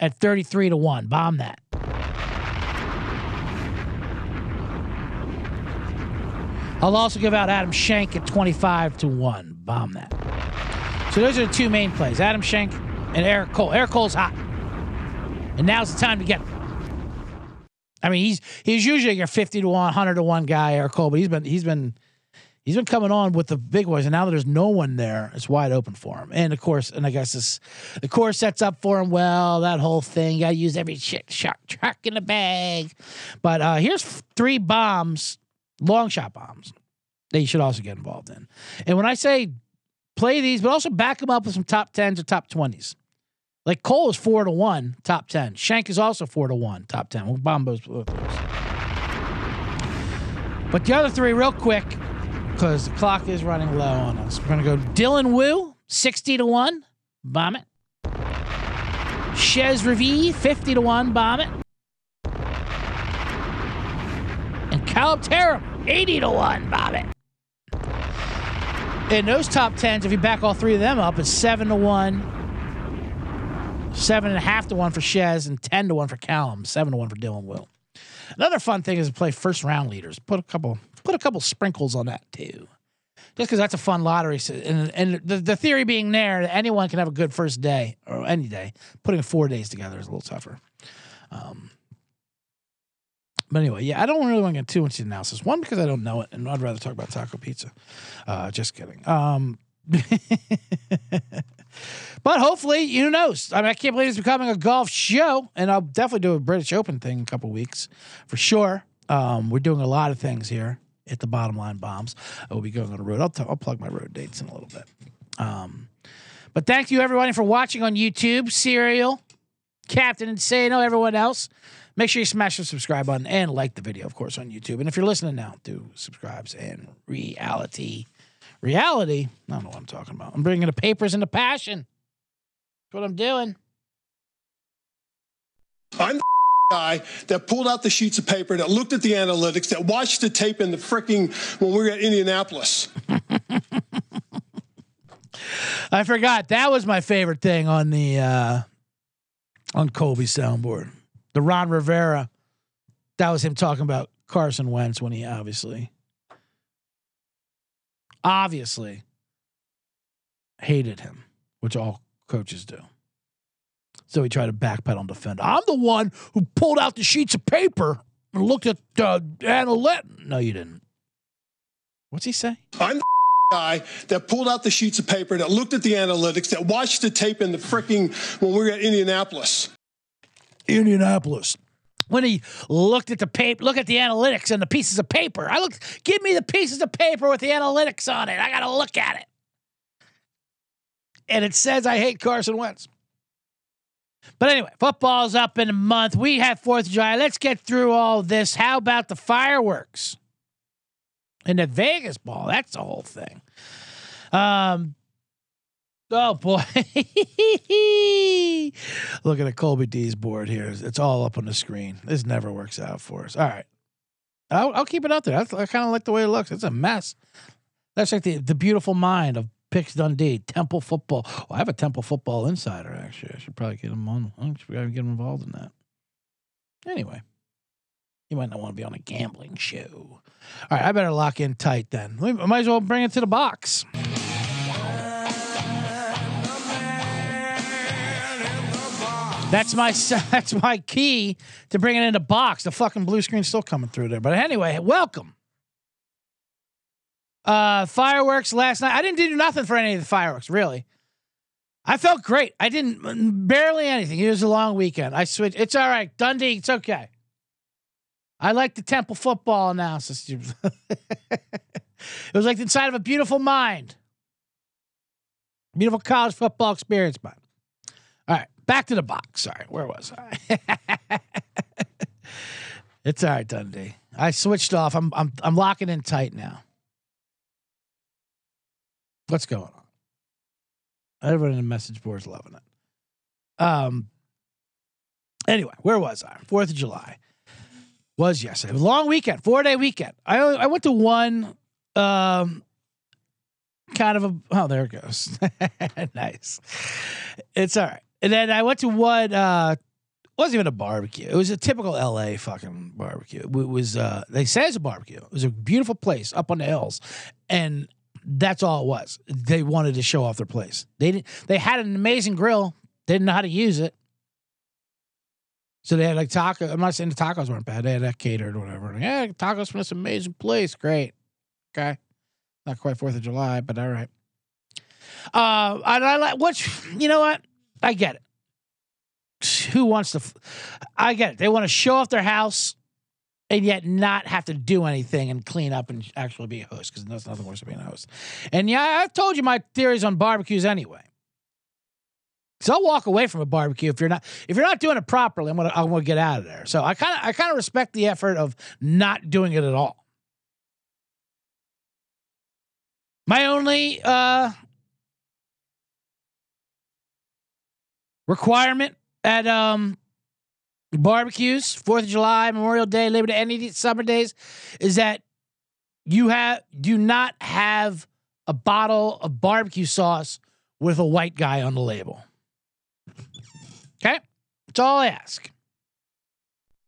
at 33 to 1. Bomb that. I'll also give out Adam Schenk at 25 to 1. Bomb that. So those are the two main plays Adam Schenk and Eric Cole. Eric Cole's hot. And now's the time to get. I mean, he's he's usually your 50 to 1, 100 to 1 guy, Eric Cole, but he's been he's been he's been coming on with the big boys, and now that there's no one there, it's wide open for him. And of course, and I guess this the course sets up for him well. That whole thing, you got to use every shit shot track in the bag. But uh, here's three bombs, long shot bombs that you should also get involved in. And when I say play these, but also back them up with some top 10s or top 20s. Like Cole is four to one, top 10. Schenk is also four to one, top 10. We'll bomb those. But the other three, real quick, because the clock is running low on us. We're going to go Dylan Wu, 60 to one, bomb it. Chez 50 to one, bomb it. And Callum Tarren. 80 to 1, Bobbitt. In those top 10s, if you back all three of them up, it's 7 to 1, 7.5 to 1 for Chez, and 10 to 1 for Callum, 7 to 1 for Dylan Wu. Another fun thing is to play first round leaders. Put a couple put a couple sprinkles on that too. Just because that's a fun lottery, and, and the, the theory being there, anyone can have a good first day or any day. Putting four days together is a little tougher. Um, but anyway, yeah, I don't really want to get too into analysis. One because I don't know it, and I'd rather talk about taco pizza. Uh, just kidding. Um, but hopefully, you knows? I mean, I can't believe it's becoming a golf show, and I'll definitely do a British Open thing in a couple weeks for sure. Um, we're doing a lot of things here at the Bottom Line Bombs. I will be going on the road. I'll, t- I'll plug my road dates in a little bit. Um, but thank you everybody for watching on YouTube. Serial, Captain Insano, everyone else. Make sure you smash the subscribe button and like the video, of course, on YouTube. And if you're listening now, do subscribes and reality. Reality? I don't know what I'm talking about. I'm bringing the papers into passion. That's what I'm doing. I'm the guy that pulled out the sheets of paper, that looked at the analytics, that watched the tape in the freaking when we were at Indianapolis. I forgot that was my favorite thing on the uh on Colby's soundboard. The Ron Rivera. That was him talking about Carson Wentz when he obviously obviously hated him, which all coaches do. So he tried to backpedal and defend. I'm the one who pulled out the sheets of paper and looked at uh, analytics. No, you didn't. What's he say? I'm the guy that pulled out the sheets of paper, that looked at the analytics, that watched the tape in the fricking when we were at Indianapolis. Indianapolis. When he looked at the paper, look at the analytics and the pieces of paper. I looked, give me the pieces of paper with the analytics on it. I got to look at it. And it says I hate Carson Wentz. But anyway, football's up in a month. We have 4th of July. Let's get through all this. How about the fireworks? And the Vegas ball. That's the whole thing. Um, Oh boy. Looking at Colby D's board here. It's all up on the screen. This never works out for us. All right. I'll, I'll keep it out there. I, I kind of like the way it looks. It's a mess. That's like the, the beautiful mind of Picks Dundee, Temple football. Oh, I have a Temple football insider, actually. I should probably get him on. I should probably get him involved in that. Anyway, you might not want to be on a gambling show. All right, I better lock in tight then. We might as well bring it to the box. That's my that's my key to bringing it into box. The fucking blue screen's still coming through there. But anyway, welcome. Uh, fireworks last night. I didn't do nothing for any of the fireworks, really. I felt great. I didn't barely anything. It was a long weekend. I switched. It's all right, Dundee. It's okay. I like the Temple football analysis. it was like inside of a beautiful mind. Beautiful college football experience, but all right, back to the box. Sorry, where was I? it's all right, Dundee. I switched off. I'm I'm I'm locking in tight now. What's going on? Everyone in the message board is loving it. Um. Anyway, where was I? Fourth of July was yesterday. Long weekend, four day weekend. I I went to one. Um, kind of a oh there it goes nice it's all right and then i went to one uh wasn't even a barbecue it was a typical la fucking barbecue it was uh they say it's a barbecue it was a beautiful place up on the hills and that's all it was they wanted to show off their place they didn't they had an amazing grill they didn't know how to use it so they had like tacos. I'm not saying the tacos weren't bad. They had that catered or whatever. Yeah, tacos from this amazing place. Great. Okay. Not quite Fourth of July, but all right. Uh, I like which you know what I get it. Who wants to? f- I get it. They want to show off their house, and yet not have to do anything and clean up and actually be a host because there's nothing worse than being a host. And yeah, I've told you my theories on barbecues anyway. So I'll walk away from a barbecue if you're not if you're not doing it properly. I'm gonna I'm gonna get out of there. So I kind of I kind of respect the effort of not doing it at all. My only uh, requirement at um, barbecues, Fourth of July, Memorial Day, Labor Day, any of these summer days, is that you have do not have a bottle of barbecue sauce with a white guy on the label. Okay, that's all I ask.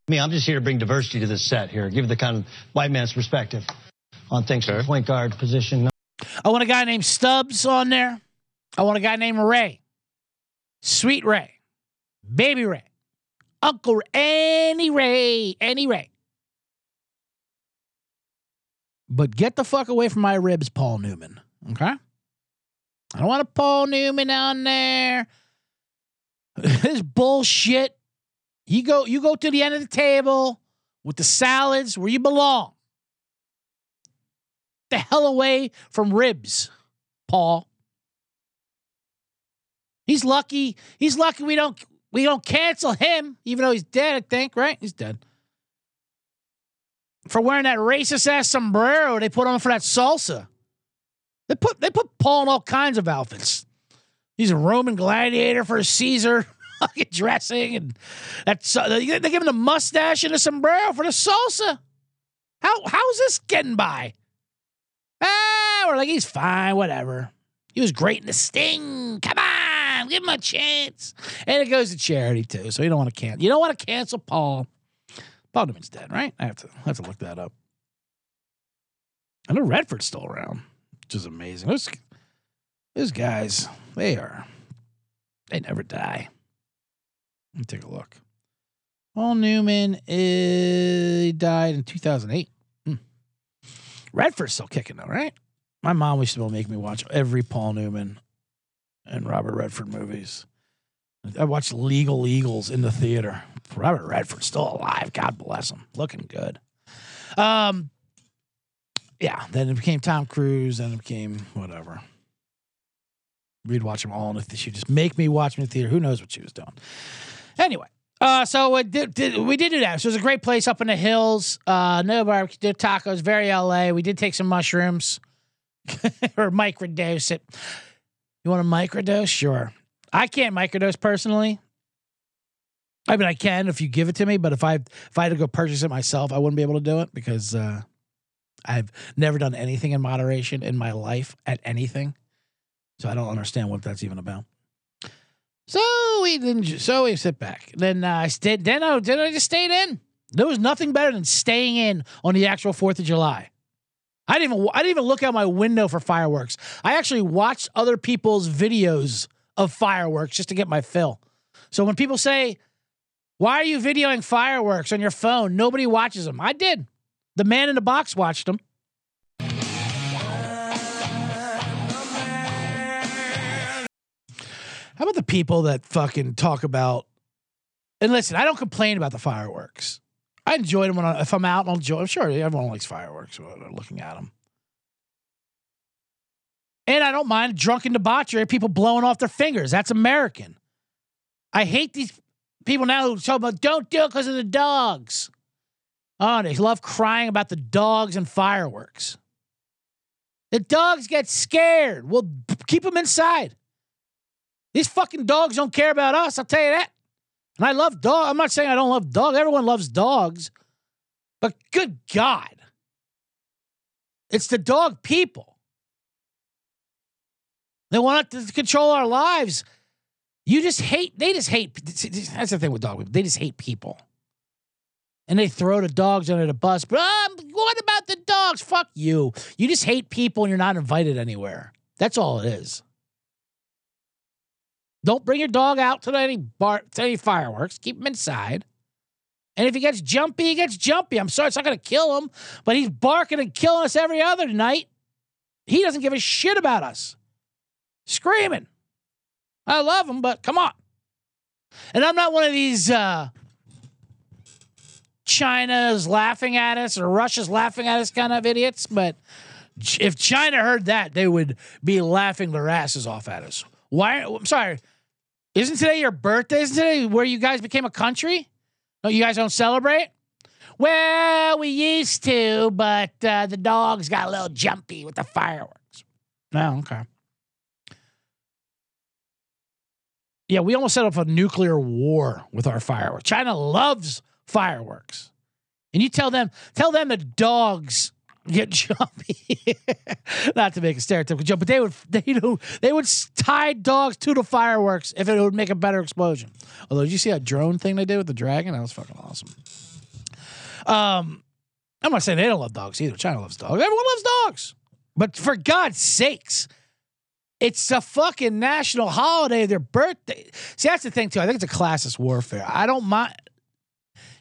Me, I'm just here to bring diversity to this set here, give the kind of white man's perspective on things from point guard position. I want a guy named Stubbs on there. I want a guy named Ray, Sweet Ray, Baby Ray, Uncle Ray, any Ray, any Ray. But get the fuck away from my ribs, Paul Newman. Okay? I don't want a Paul Newman on there. this bullshit. You go, you go to the end of the table with the salads where you belong. The hell away from ribs, Paul. He's lucky. He's lucky we don't we don't cancel him, even though he's dead, I think, right? He's dead. For wearing that racist ass sombrero they put on for that salsa. They put they put Paul in all kinds of outfits. He's a Roman gladiator for a Caesar dressing, and that's they give him the mustache and the sombrero for the salsa. How how's this getting by? Ah, we're like he's fine, whatever. He was great in the Sting. Come on, give him a chance. And it goes to charity too, so you don't want to cancel. You don't want to cancel Paul. Paul Newman's dead, right? I have to I have to look that up. I know Redford's still around, which is amazing. Those those guys, they are they never die. Let me take a look. Paul Newman is, died in 2008. Hmm. Redford's still kicking though, right? My mom used to make me watch every Paul Newman and Robert Redford movies. I watched Legal Eagles in the theater. Robert Redford's still alive. God bless him. Looking good. Um, yeah. Then it became Tom Cruise. Then it became whatever. We'd watch them all in the theater. She'd just make me watch them in the theater. Who knows what she was doing? Anyway, uh, so did, did, we did do that. So it was a great place up in the hills. Uh, no barbecue, did tacos, very LA. We did take some mushrooms or microdose it. You want a microdose? Sure. I can't microdose personally. I mean, I can if you give it to me, but if I if I had to go purchase it myself, I wouldn't be able to do it because uh, I've never done anything in moderation in my life at anything, so I don't understand what that's even about. So we didn't. So we sit back. Then uh, I stayed. Then I then I just stayed in. There was nothing better than staying in on the actual Fourth of July. I didn't even I didn't even look out my window for fireworks. I actually watched other people's videos of fireworks just to get my fill. So when people say, "Why are you videoing fireworks on your phone?" Nobody watches them. I did. The man in the box watched them. How about the people that fucking talk about? And listen, I don't complain about the fireworks. I enjoy them when I, if I'm out. I'll enjoy. I'm sure everyone likes fireworks. Looking at them. And I don't mind drunken debauchery, people blowing off their fingers. That's American. I hate these people now who talk about don't do it because of the dogs. Oh, they love crying about the dogs and fireworks. The dogs get scared. Well, keep them inside. These fucking dogs don't care about us. I'll tell you that. And I love dog. I'm not saying I don't love dogs. Everyone loves dogs. But good God. It's the dog people. They want to control our lives. You just hate, they just hate. That's the thing with dog people. They just hate people. And they throw the dogs under the bus. But um, what about the dogs? Fuck you. You just hate people and you're not invited anywhere. That's all it is. Don't bring your dog out to any bar, to any fireworks. Keep him inside. And if he gets jumpy, he gets jumpy. I'm sorry, it's not going to kill him, but he's barking and killing us every other night. He doesn't give a shit about us. Screaming. I love him, but come on. And I'm not one of these uh, China's laughing at us or Russia's laughing at us kind of idiots, but if China heard that, they would be laughing their asses off at us. Why? I'm sorry. Isn't today your birthday? Isn't today where you guys became a country? No, you guys don't celebrate? Well, we used to, but uh, the dogs got a little jumpy with the fireworks. No, okay. Yeah, we almost set up a nuclear war with our fireworks. China loves fireworks. And you tell them, tell them the dogs get jumpy. Not to make a stereotypical joke, but they would they do they would tie dogs to the fireworks if it would make a better explosion. Although, did you see that drone thing they did with the dragon? That was fucking awesome. Um, I'm not saying they don't love dogs either. China loves dogs. Everyone loves dogs. But for God's sakes, it's a fucking national holiday, their birthday. See, that's the thing, too. I think it's a classist warfare. I don't mind.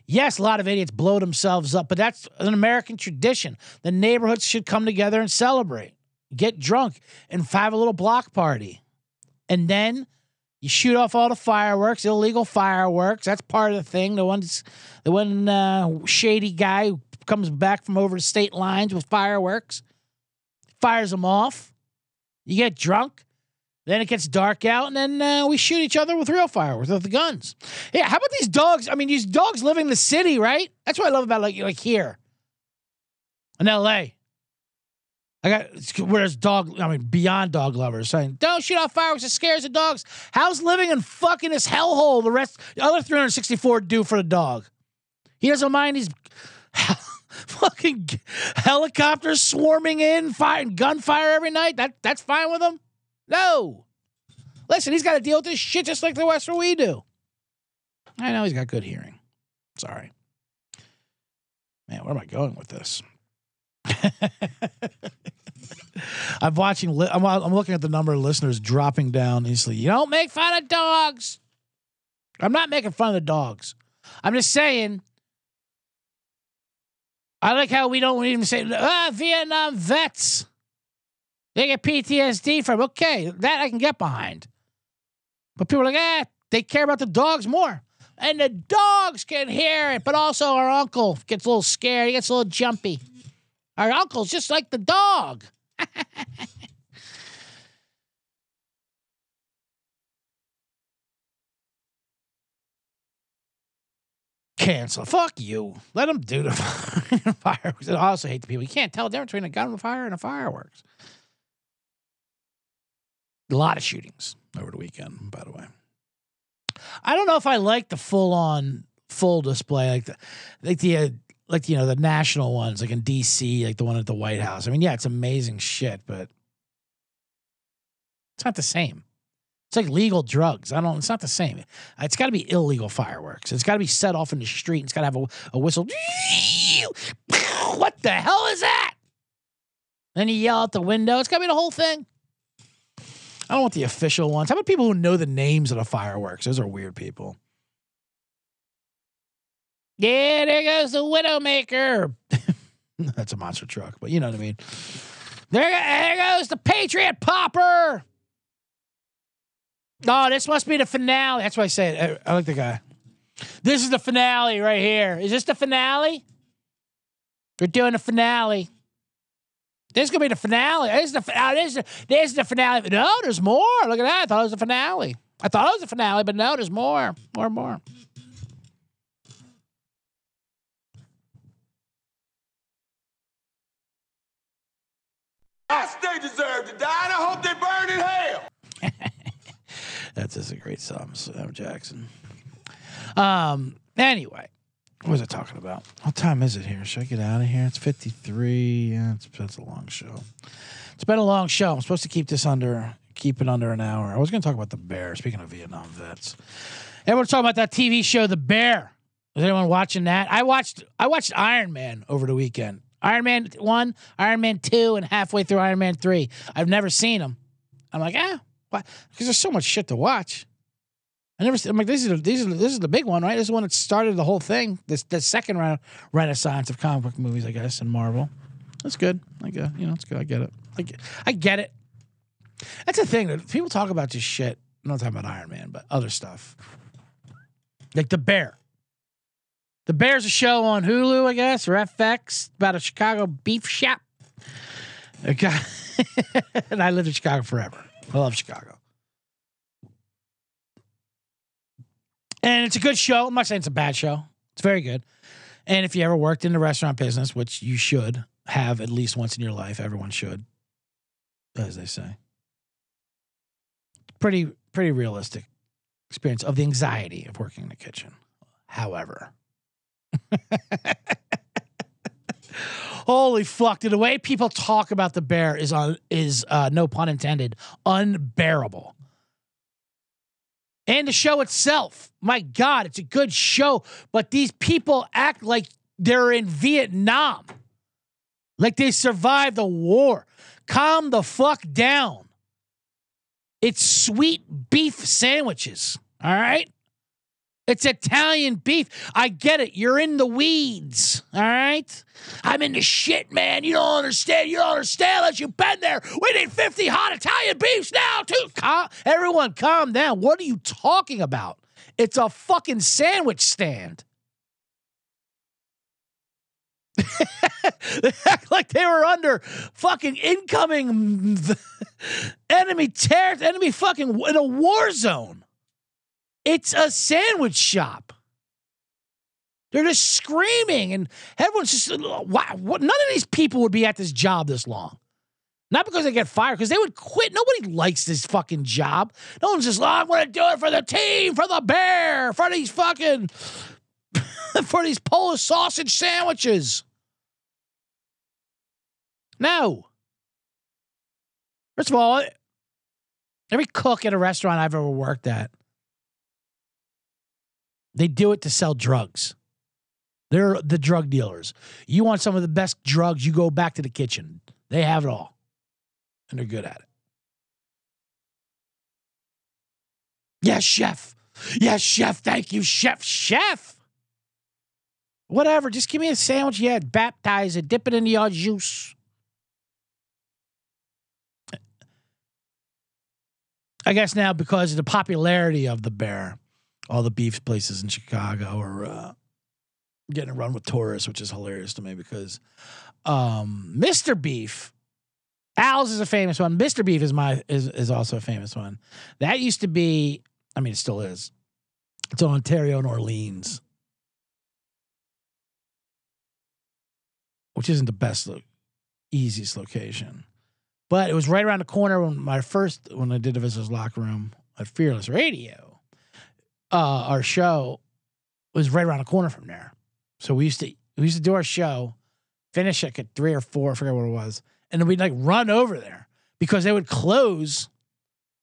Yes, a lot of idiots blow themselves up, but that's an American tradition. The neighborhoods should come together and celebrate, get drunk, and have a little block party. And then you shoot off all the fireworks, illegal fireworks. That's part of the thing. The one's the one uh, shady guy who comes back from over the state lines with fireworks, fires them off. You get drunk. Then it gets dark out, and then uh, we shoot each other with real fireworks with the guns. Yeah, how about these dogs? I mean, these dogs live in the city, right? That's what I love about like like here in L.A. I got where there's dog. I mean, beyond dog lovers saying, "Don't shoot off fireworks; it scares the dogs." How's living in fucking this hellhole the rest the other 364 do for the dog? He doesn't mind these fucking helicopters swarming in, firing gunfire every night. That that's fine with him. No. Listen, he's got to deal with this shit just like the Western we do. I know he's got good hearing. Sorry. Man, where am I going with this? I'm watching. Li- I'm, I'm looking at the number of listeners dropping down easily. You don't make fun of dogs. I'm not making fun of the dogs. I'm just saying. I like how we don't even say ah Vietnam vets. They get PTSD from. Okay, that I can get behind. But people are like, eh, they care about the dogs more. And the dogs can hear it, but also our uncle gets a little scared. He gets a little jumpy. Our uncle's just like the dog. Cancel. Fuck you. Let them do the fireworks. I also hate the people. You can't tell the difference between a gun fire and a fireworks. A lot of shootings over the weekend, by the way. I don't know if I like the full on full display like the like the uh, like you know the national ones like in DC like the one at the White House. I mean, yeah, it's amazing shit, but it's not the same. It's like legal drugs. I don't. It's not the same. It's got to be illegal fireworks. It's got to be set off in the street. It's got to have a, a whistle. What the hell is that? Then you yell out the window. It's got to be the whole thing. I don't want the official ones. How about people who know the names of the fireworks? Those are weird people. Yeah, there goes the Widowmaker. That's a monster truck, but you know what I mean. There, there goes the Patriot Popper. Oh, this must be the finale. That's why I say it. I, I like the guy. This is the finale right here. Is this the finale? We're doing the finale. This is gonna be the finale. This is the finale. This is the, this is the finale. No, there's more. Look at that. I thought it was the finale. I thought it was the finale, but no, there's more. More, more. Yes, they deserve to die, and I hope they burn in hell. That's just a great song, Sam Jackson. Um. Anyway, what was I talking about? What time is it here? Should I get out of here? It's fifty three. Yeah, it's, it's a long show. It's been a long show. I'm supposed to keep this under, keep it under an hour. I was going to talk about the Bear. Speaking of Vietnam vets, everyone's talking about that TV show, The Bear. Is anyone watching that? I watched. I watched Iron Man over the weekend. Iron Man one, Iron Man two, and halfway through Iron Man three. I've never seen them. I'm like, ah, why? Because there's so much shit to watch. I never. I'm like, this is the, these are, this is the big one, right? This is the one that started the whole thing. This the second round renaissance of comic book movies, I guess, and Marvel. That's good. I get, you know, it's good. I get it. I get, I get it. That's the thing. that People talk about this shit. I'm not talking about Iron Man, but other stuff. Like the Bear. The Bear's a show on Hulu, I guess, or FX about a Chicago beef shop. A guy, and I lived in Chicago forever. I love Chicago. And it's a good show. I'm not saying it's a bad show. It's very good. And if you ever worked in the restaurant business, which you should have at least once in your life, everyone should. as they say. Pretty pretty realistic experience of the anxiety of working in the kitchen. However, holy fuck, the way people talk about the bear is on is uh, no pun intended unbearable. And the show itself, my God, it's a good show, but these people act like they're in Vietnam, like they survived the war. Calm the fuck down. It's sweet beef sandwiches, all right? It's Italian beef. I get it. You're in the weeds. All right. I'm in the shit, man. You don't understand. You don't understand unless you've been there. We need 50 hot Italian beefs now, too. Cal- Everyone, calm down. What are you talking about? It's a fucking sandwich stand. they act like they were under fucking incoming enemy terror, enemy fucking in a war zone. It's a sandwich shop. They're just screaming, and everyone's just wow. What, none of these people would be at this job this long. Not because they get fired, because they would quit. Nobody likes this fucking job. No one's just, oh, I'm going to do it for the team, for the bear, for these fucking, for these Polish sausage sandwiches. No. First of all, every cook at a restaurant I've ever worked at, they do it to sell drugs. They're the drug dealers. You want some of the best drugs, you go back to the kitchen. They have it all. And they're good at it. Yes, chef. Yes, chef. Thank you, chef. Chef. Whatever. Just give me a sandwich. Yeah, baptize it, dip it in your uh, juice. I guess now because of the popularity of the bear, all the beef places in Chicago are uh, getting a run with tourists, which is hilarious to me because um, Mr. Beef, Al's is a famous one. Mr. Beef is my is is also a famous one. That used to be, I mean, it still is. It's in Ontario and Orleans, which isn't the best, lo- easiest location, but it was right around the corner when my first when I did the visitors locker room at Fearless Radio. Uh, our show was right around the corner from there. So we used to we used to do our show, finish like at three or four, I forget what it was, and then we'd like run over there because they would close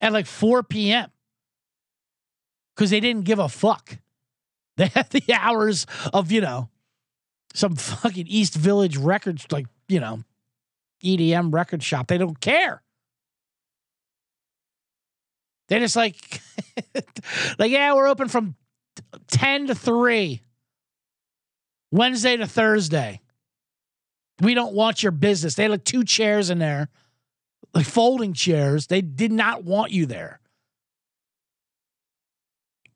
at like 4 p.m. Because they didn't give a fuck. They had the hours of, you know, some fucking East Village records, like, you know, EDM record shop. They don't care. They just like, like, yeah, we're open from 10 to 3. Wednesday to Thursday. We don't want your business. They had like two chairs in there, like folding chairs. They did not want you there.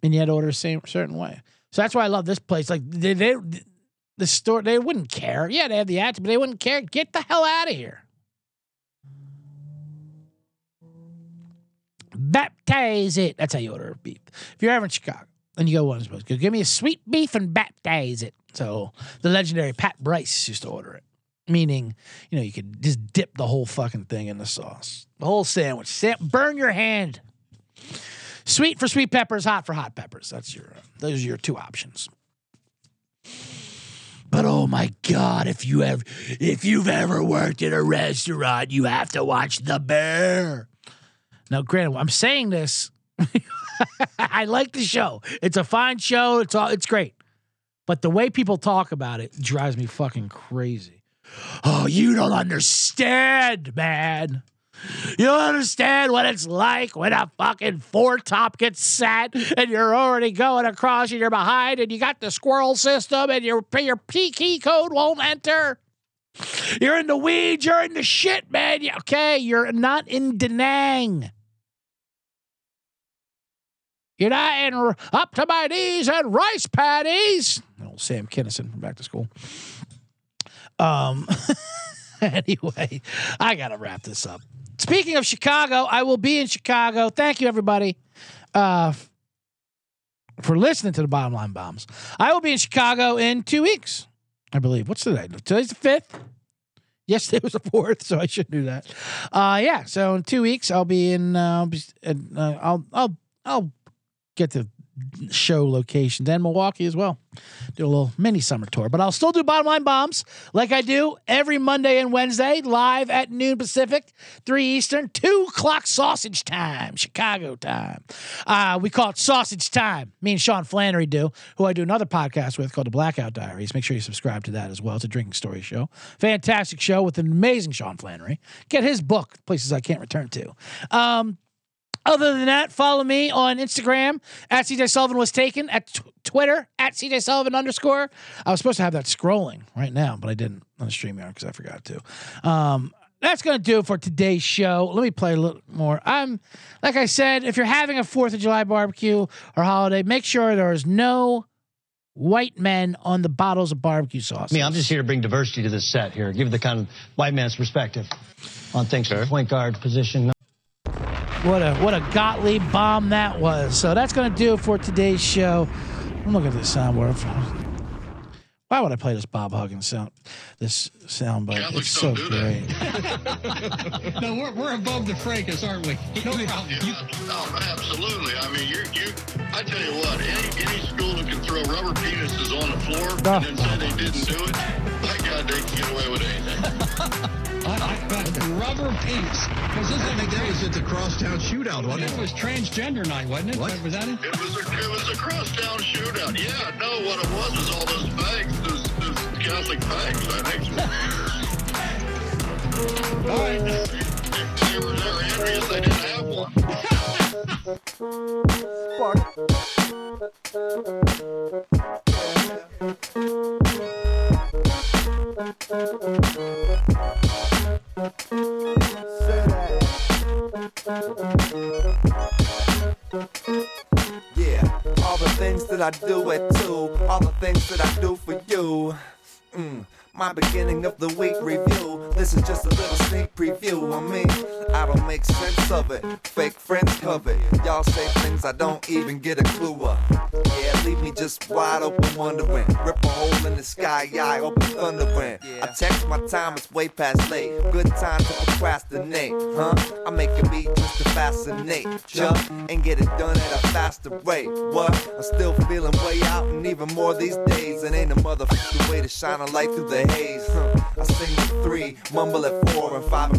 And you had to order same certain way. So that's why I love this place. Like they, they the store, they wouldn't care. Yeah, they have the ads, but they wouldn't care. Get the hell out of here. Baptize it. That's how you order beef. If you're ever in Chicago and you go one of those, go give me a sweet beef and baptize it. So the legendary Pat Bryce used to order it, meaning, you know, you could just dip the whole fucking thing in the sauce, the whole sandwich. Sa- burn your hand. Sweet for sweet peppers, hot for hot peppers. That's your. Those are your two options. But oh my God, if you have, if you've ever worked in a restaurant, you have to watch The Bear. Now, granted, I'm saying this. I like the show. It's a fine show. It's all. It's great. But the way people talk about it drives me fucking crazy. Oh, you don't understand, man. You don't understand what it's like when a fucking four top gets set and you're already going across and you're behind and you got the squirrel system and your your P key code won't enter. You're in the weeds. You're in the shit, man. Okay, you're not in Da Nang. You're not in up to my knees in rice patties. Old Sam Kinison from Back to School. Um. anyway, I gotta wrap this up. Speaking of Chicago, I will be in Chicago. Thank you, everybody, uh, for listening to the Bottom Line Bombs. I will be in Chicago in two weeks, I believe. What's today? Today's the fifth. Yesterday was the fourth, so I should do that. Uh, yeah. So in two weeks, I'll be in. Uh, I'll, uh, I'll I'll I'll get to show locations and Milwaukee as well. Do a little mini summer tour, but I'll still do bottom line bombs like I do every Monday and Wednesday, live at noon Pacific, three Eastern, two o'clock sausage time, Chicago time. Uh, we call it sausage time. Me and Sean Flannery do, who I do another podcast with called the Blackout Diaries. Make sure you subscribe to that as well. It's a drinking story show. Fantastic show with an amazing Sean Flannery. Get his book, Places I Can't Return to. Um, other than that, follow me on Instagram at CJ Sullivan was taken at t- Twitter at CJ Sullivan underscore. I was supposed to have that scrolling right now, but I didn't on the StreamYard because I forgot to. Um, that's going to do it for today's show. Let me play a little more. I'm, like I said, if you're having a 4th of July barbecue or holiday, make sure there is no white men on the bottles of barbecue sauce. Me, I'm just here to bring diversity to this set here. Give the kind of white man's perspective on things from point guard position. What a what a Gottlieb bomb that was. So that's going to do it for today's show. I'm looking at this soundboard. Why would I play this Bob Huggins sound? This soundbite. It's so great. No, we're, we're above the fracas, aren't we? No problem. You, Oh, absolutely. I mean, you, you. I tell you what, any, any school that can throw rubber penises on the floor Oh. and then say they didn't do it, my God, they can get away with anything. I, I, rubber penis. Was this the day? was at the Crosstown Shootout, wasn't It it? was transgender night, wasn't it? What? Was that it? It was a, it was a crosstown shootout. Yeah, no, what it was was all those bags, those, those Catholic bags. I think All right. they were there envious they didn't have one. Yeah, all the things that I do at two, all the things that I do for you. Mm, my beginning of the week review. This is just a little sneak preview. I me. I don't make sense of it. Fake friends cover. Y'all say things I don't even get a clue of. Yeah, leave me just wide open wondering. Rip a hole in the sky, I open thundering. I text my time, it's way past late. Good time to procrastinate, huh? I make a beat just to fascinate, jump and get it done at a faster rate. What? I'm still feeling way out, and even more these days. And ain't a motherfucking way to shine a light through the I sing at three, mumble at four, and five o'clock.